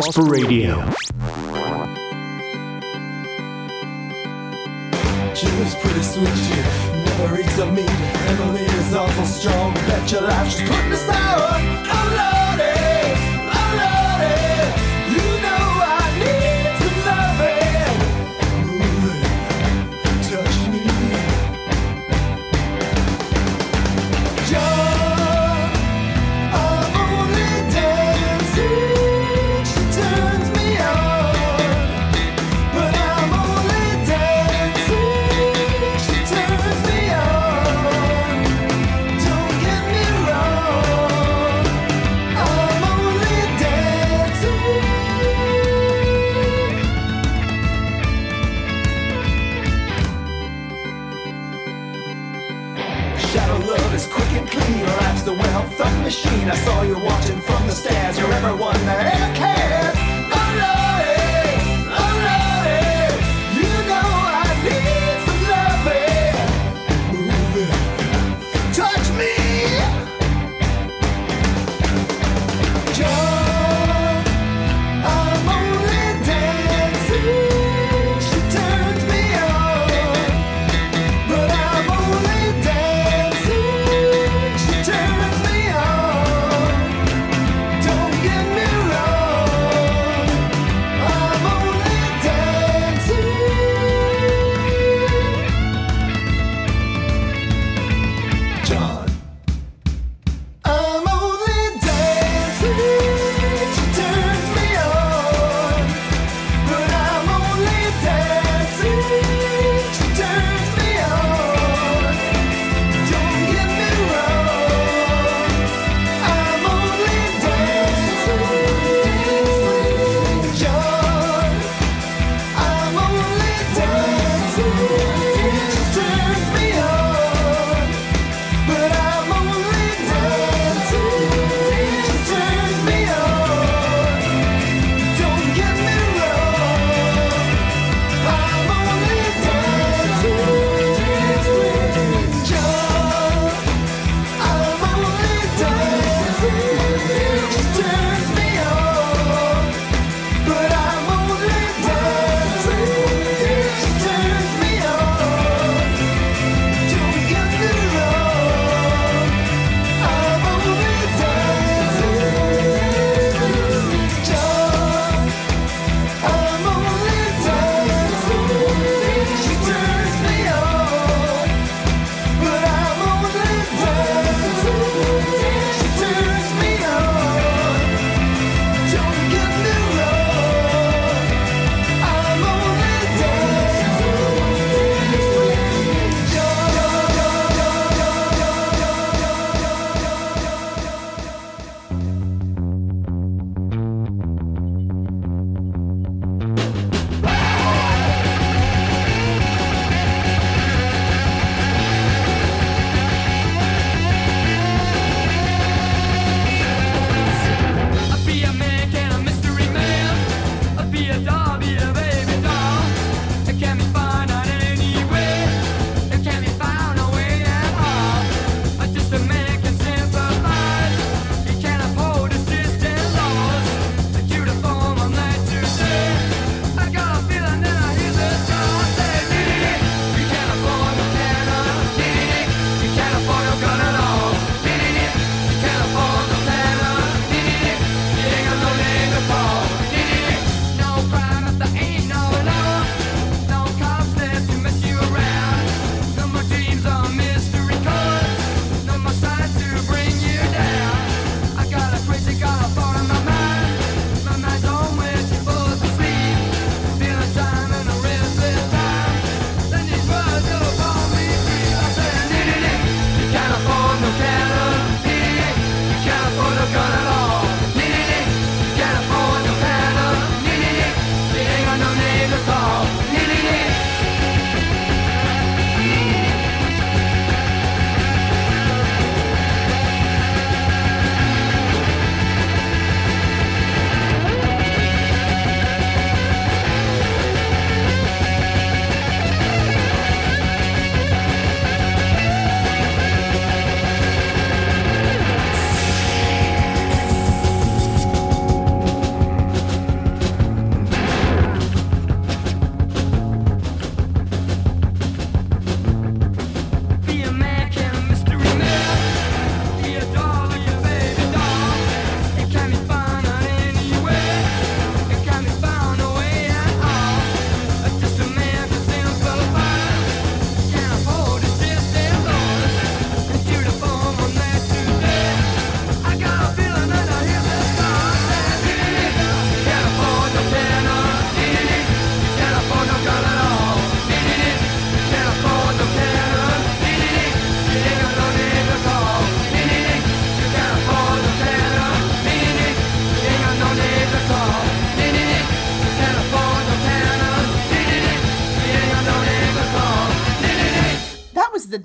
Wasp Radio. Pretty sweet, she never eats a meat. Emily is awful strong. Bet your life she's putting us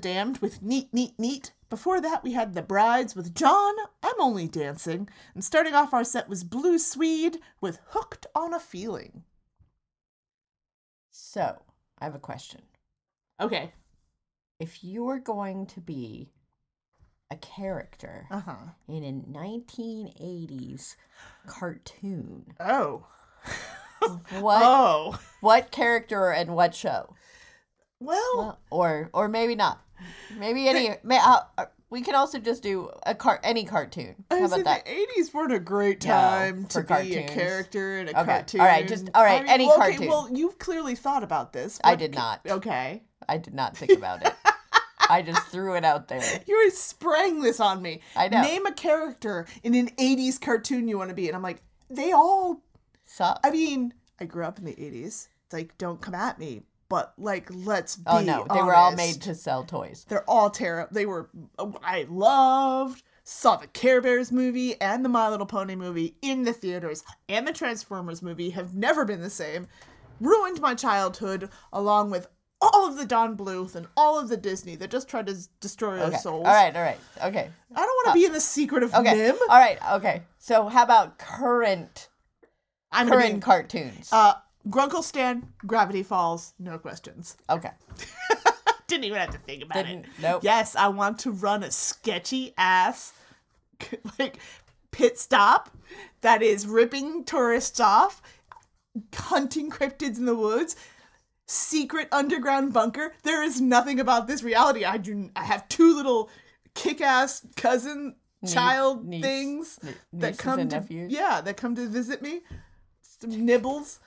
Damned with Neat, Neat, Neat. Before that, we had The Brides with John, I'm Only Dancing. And starting off our set was Blue Swede with Hooked on a Feeling. So, I have a question. Okay. If you were going to be a character Uh-huh. in a 1980s cartoon, Oh. [laughs] what Oh. what character and what show? Well, or or maybe not. Maybe any. May, uh, uh, we can also just do a car any cartoon. I How about that? the eighties weren't a great time for to be a character in a Okay, cartoon. all right, just- all right, any well, cartoon. Okay, well, you've clearly thought about this. I did not. Okay. I did not think about it. [laughs] I just threw it out there. You sprang this on me. I know. Name a character in an 80s cartoon you want to be. And I'm like, they all suck. I mean, I grew up in the 80s. Like, don't come at me. But, like, let's be Oh no, they were all made to sell toys. They're all terrible. They were. I loved saw the Care Bears movie and the My Little Pony movie in the theaters, and the Transformers movie have never been the same. Ruined my childhood, along with all of the Don Bluth and all of the Disney that just tried to destroy our Okay. souls. All right, all right, okay. I don't want to be in the secret of Okay. NIMH. All right, okay. So how about current I'm be current in- cartoons? Uh, Grunkle Stan, Gravity Falls, no questions. Okay. [laughs] Didn't even have to think about Didn't- it. nope. Yes, I want to run a sketchy ass [laughs] like pit stop that is ripping tourists off, hunting cryptids in the woods, secret underground bunker. There is nothing about this reality. I do. I have two little kick-ass cousin child niece- things nie- that come to nephews? yeah that come to visit me. Some nibbles.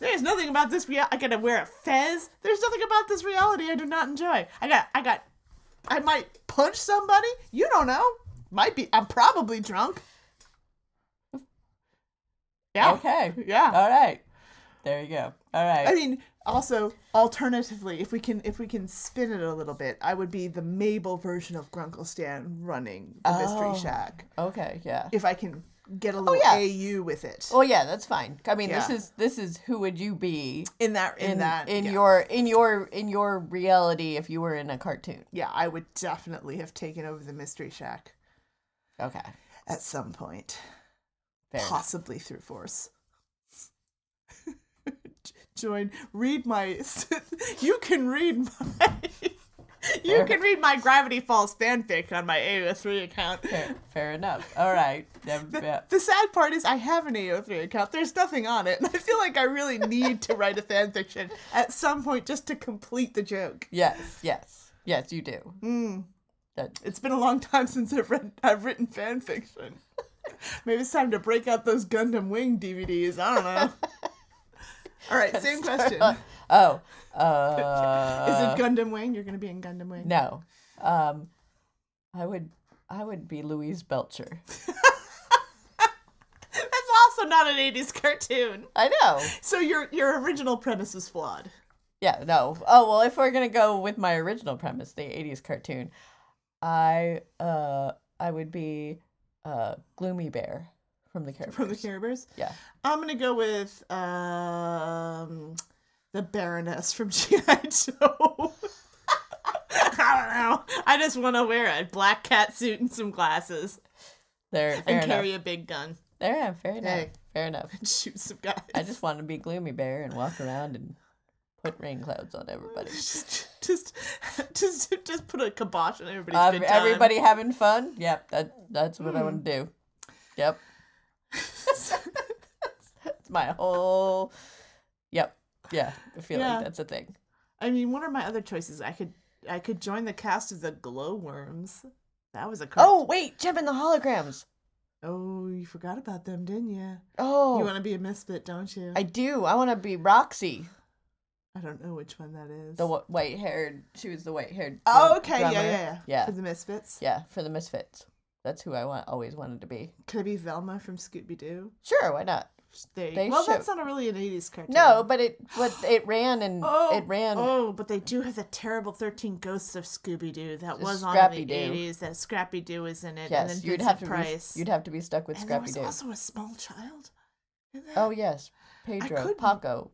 There's nothing about this real. I gotta wear a fez. There's nothing about this reality I do not enjoy. I got. I got. I might punch somebody. You don't know. Might be. I'm probably drunk. Yeah. Okay. Yeah. All right. There you go. All right. I mean, also alternatively, if we can if we can spin it a little bit, I would be the Mabel version of Grunkle Stan running the Oh, Mystery Shack. Okay. Yeah. If I can get a oh, little yeah. AU with it. Well, yeah, that's fine. I mean, this is this is who would you be in that in, that in yeah. your in your in your reality if you were in a cartoon? yeah, I would definitely have taken over the Mystery Shack Okay. at some point, Fair enough. possibly through force. [laughs] Join, read my. [laughs] you can read my. [laughs] [laughs] You can read my Gravity Falls fanfic on my AO3 account. Fair, fair enough. All right. Yeah. The sad part is I have an AO3 account. There's nothing on it, and [laughs] I feel like I really need to write a fanfiction at some point just to complete the joke. Yes. Yes. Yes, you do. Mm. That It's been a long time since I've read I've written fanfiction. [laughs] Maybe it's time to break out those Gundam Wing DVDs. I don't know. All right, [laughs] same question. oh. Uh, [laughs] Is it Gundam Wing? You're gonna be in Gundam Wing. No. Um, I would I would be Louise Belcher. [laughs] That's also not an 80s cartoon. I know. So your your original premise is flawed. Yeah, no. Oh well, if we're gonna go with my original premise, the '80s cartoon, I uh I would be uh Gloomy Bear from the Care From the. Care Bears? Yeah. I'm gonna go with um the Baroness from [laughs] G.I. Joe. [laughs] I don't know. I just want to wear a black cat suit and some glasses There, fair and enough. carry a big gun. There, yeah, fair enough. Hey. Fair enough. and shoot some guys. I just want to be Gloomy Bear and walk around and put rain clouds on everybody. [laughs] just just just just put a kibosh on everybody's time. everybody having fun. Yep, that that's what I want to do. Yep. My whole. Yep. Yeah, I feel Yeah. like that's a thing. I mean, what are my other choices? I could I could join the cast of the Glowworms. That was a cart- Oh wait, Jem and the Holograms. Oh, you forgot about them, didn't you? Oh, You want to be a misfit, don't you? I do. I want to be Roxy, I don't know which one that is. the wh- white-haired. She was the white-haired. Oh, drum- okay, yeah, yeah, yeah. yeah, For the Misfits. yeah, for the Misfits. That's who I want. Always wanted to be. Could I be Velma from Scooby Doo? Sure, why not? There you- They well, should- that's not a really an '80s cartoon. No, but it what it ran and Oh, it ran. Oh, but they do have the terrible Thirteen Ghosts of Scooby Doo that The was on Scrappy in the eighties. That Scrappy Doo is in it, and Yes, then you'd have to Price. be. You'd have to be stuck with and Scrappy Doo. was also a small child. Oh yes, Pedro, could be- Paco.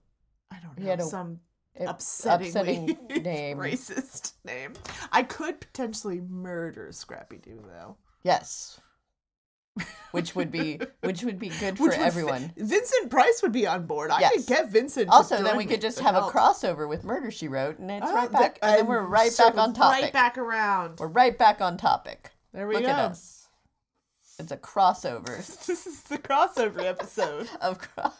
I don't know. he had a- some It- upsetting [laughs] name. racist name. I could potentially murder Scrappy Doo though. Yes. Which would be which would be good [laughs] for everyone. Vincent Price would be on board. I Yes. could get Vincent. to Also, then we could just have a crossover with Murder She Wrote, and it's Oh, right the- back, and then we're right back on topic. Right back around. We're right back on topic. There we Look go. at us. It's a crossover [laughs] this is the crossover episode. [laughs] of cro-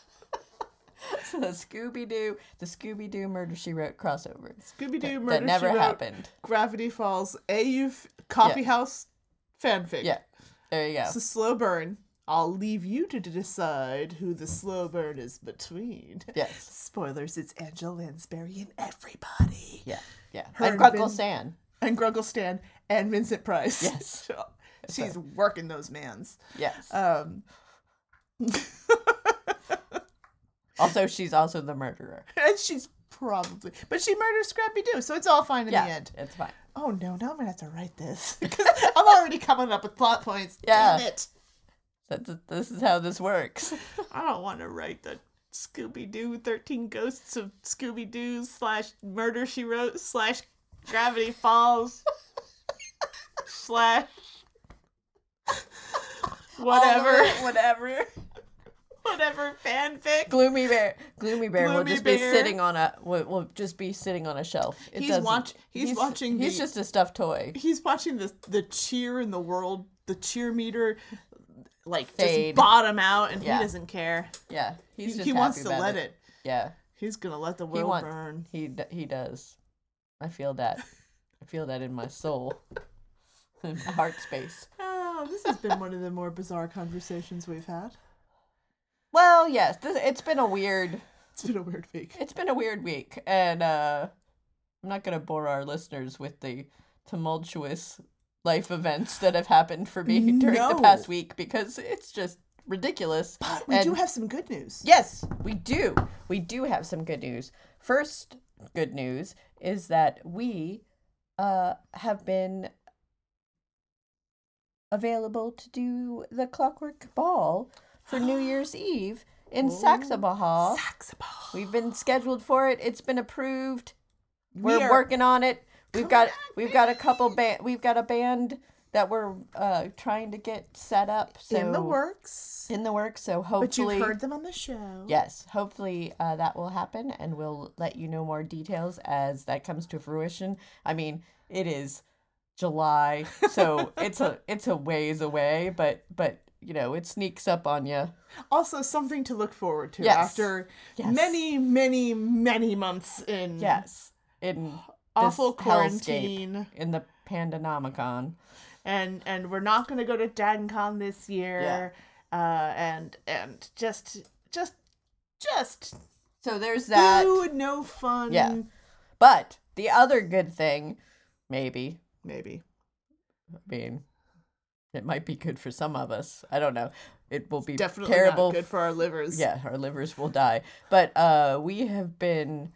so the Scooby Doo, the Scooby Doo Murder She Wrote crossover. Scooby Doo Murder that never She Wrote, happened. Gravity Falls, AU f- Coffee Yeah. House fanfic. Yeah, there you go. It's a slow burn. I'll leave you to decide who the slow burn is between. Yes. Spoilers, it's Angela Lansbury and everybody. Yeah, yeah. Her and Grunkle Vin- Stan. And Grunkle Stan and Vincent Price. Yes. [laughs] She's working those mans. Yes. Um, [laughs] Also, she's also the murderer. and she's probably, but she murders Scrappy Doo, so it's all fine in Yeah, the end. it's fine. Oh no, now I'm gonna have to write this [laughs] because I'm already coming up with plot points. Yeah. Damn it. That's, this is how this works. [laughs] I don't want to write the Scooby Doo 13 Ghosts of Scooby Doo slash Murder She Wrote slash Gravity Falls [laughs] slash whatever, whatever. [laughs] whatever fanfic. Gloomy Bear. Gloomy Bear will just Bear. be sitting on a will, will just be sitting on a shelf. It He's watch- he's watching He's the- just a stuffed toy. He's watching the the cheer in the world, the cheer meter, like Fade. just bottom out, and Yeah. he doesn't care. Yeah, he's he, just he wants to let it. it. Yeah, He's gonna let the he world burn. He he does. I feel that. I feel that in my soul, [laughs] in my heart space. [laughs] Oh, this has been one of the more bizarre conversations we've had. Well, yes, this, it's been a weird. It's been a weird week. It's been a weird week, and uh, I'm not gonna bore our listeners with the tumultuous life events that have happened for me during the past week because it's just ridiculous. But we do have some good news. Yes, we do. We do have some good news. First good news is that we uh have been available to do the Clockwork Ball for New [gasps] Year's Eve in Saxabaha. Saxabaha. We've been scheduled for it. It's been approved. We're are- working on it. We've got we've got a couple band we've got a band that we're uh trying to get set up so in the works. in the works so But hopefully you've heard them on the show. Yes, hopefully uh, that will happen, and we'll let you know more details as that comes to fruition. I mean, it is July, so [laughs] it's a it's a ways away, but but you know it sneaks up on you. Also, something to look forward to Yes. after Yes. many, many, many months in Yes, in awful quarantine. in the Pandanomicon. and and we're not going to go to DanCon this year. Uh, and and just just just So there's that. no fun. Yeah, but the other good thing, maybe, maybe. I mean, it might be good for some of us. I don't know. It will be Definitely terrible. not good for our livers. Yeah, our livers will die. But uh, we have been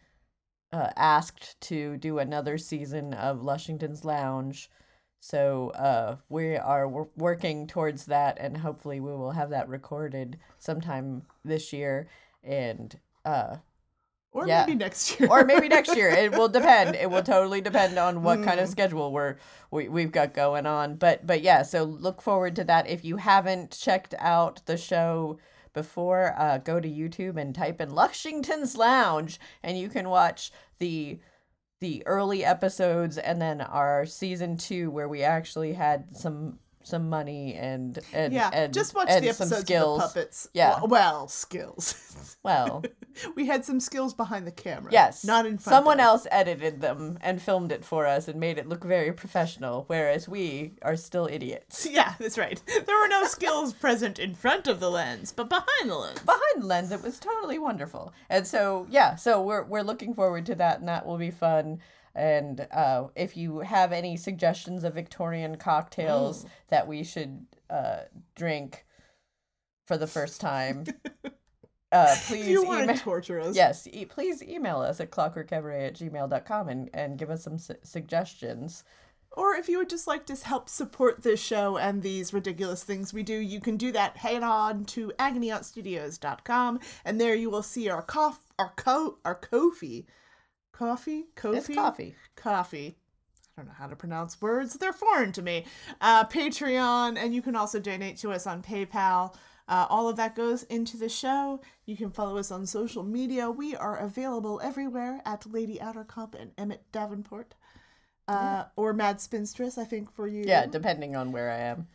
uh, asked to do another season of Lushington's Lounge. So uh, we are working towards that, and hopefully we will have that recorded sometime this year. And uh, Or yeah. maybe next [laughs] year. or maybe next year. It will depend. It will totally depend on what kind of Mm. schedule we're we, we've got going on. But but yeah, so look forward to that. If you haven't checked out the show before, uh, go to YouTube and type in Lushington's Lounge, and you can watch the the early episodes and then our season two where we actually had some some money and and yeah, and, just watch and the some episodes skills. of the puppets. Yeah. Well, skills. [laughs] Well, we had some skills behind the camera. Yes. Not in front Someone else edited them and filmed it for us and made it look very professional, whereas we are still idiots. [laughs] Yeah, that's right. There were no skills present in front of the lens, but behind the lens. Behind the lens, it was totally wonderful. And so, yeah, so we're we're looking forward to that, and that will be fun. And uh, if you have any suggestions of Victorian cocktails Mm. [gasps] that we should uh, drink for the first time, [laughs] uh, please you wanna torture us. Yes, e- please email us at clockworkcabaret at gmail.com and, and give us some su- suggestions. Or if you would just like to help support this show and these ridiculous things we do, you can do that. Head on to agonyauntstudios.com and there you will see our cough, our co, our Kofi, Coffee? Kofi? It's coffee. Coffee. I don't know how to pronounce words. They're foreign to me. Uh, Patreon, and you can also donate to us on PayPal. Uh, all of that goes into the show. You can follow us on social media. We are available everywhere at Lady Attercop and Emmett Davenport. Uh, Or Mad Spinstress, I think, for you. Yeah, depending on where I am.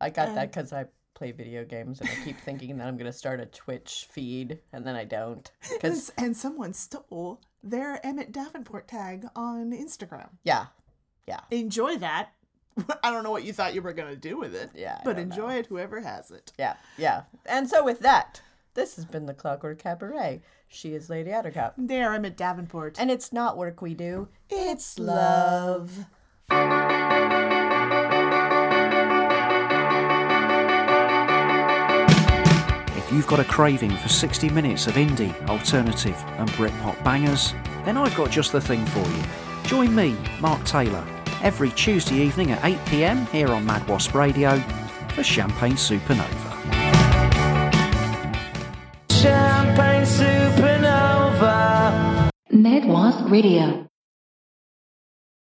I got Um, that because I play video games and I keep thinking that I'm going to start a Twitch feed and then I don't. [laughs] Because, and someone stole their Emmett Davenport tag on Instagram. yeah, yeah. Enjoy that. [laughs] I don't know what you thought you were going to do with it. Yeah, I But don't know. enjoy it, whoever has it. Yeah, yeah. And so with that, this has been the Clockwork Cabaret. She is Lady Attercop. There, I'm Emmett Davenport. And it's not work we do, it's love. You've got a craving for 60 minutes of indie, alternative, and Britpop bangers, then I've got just the thing for you. Join me, Mark Taylor, every Tuesday evening at 8 pm here on Mad Wasp Radio for Champagne Supernova. Champagne supernova. Mad Wasp Radio.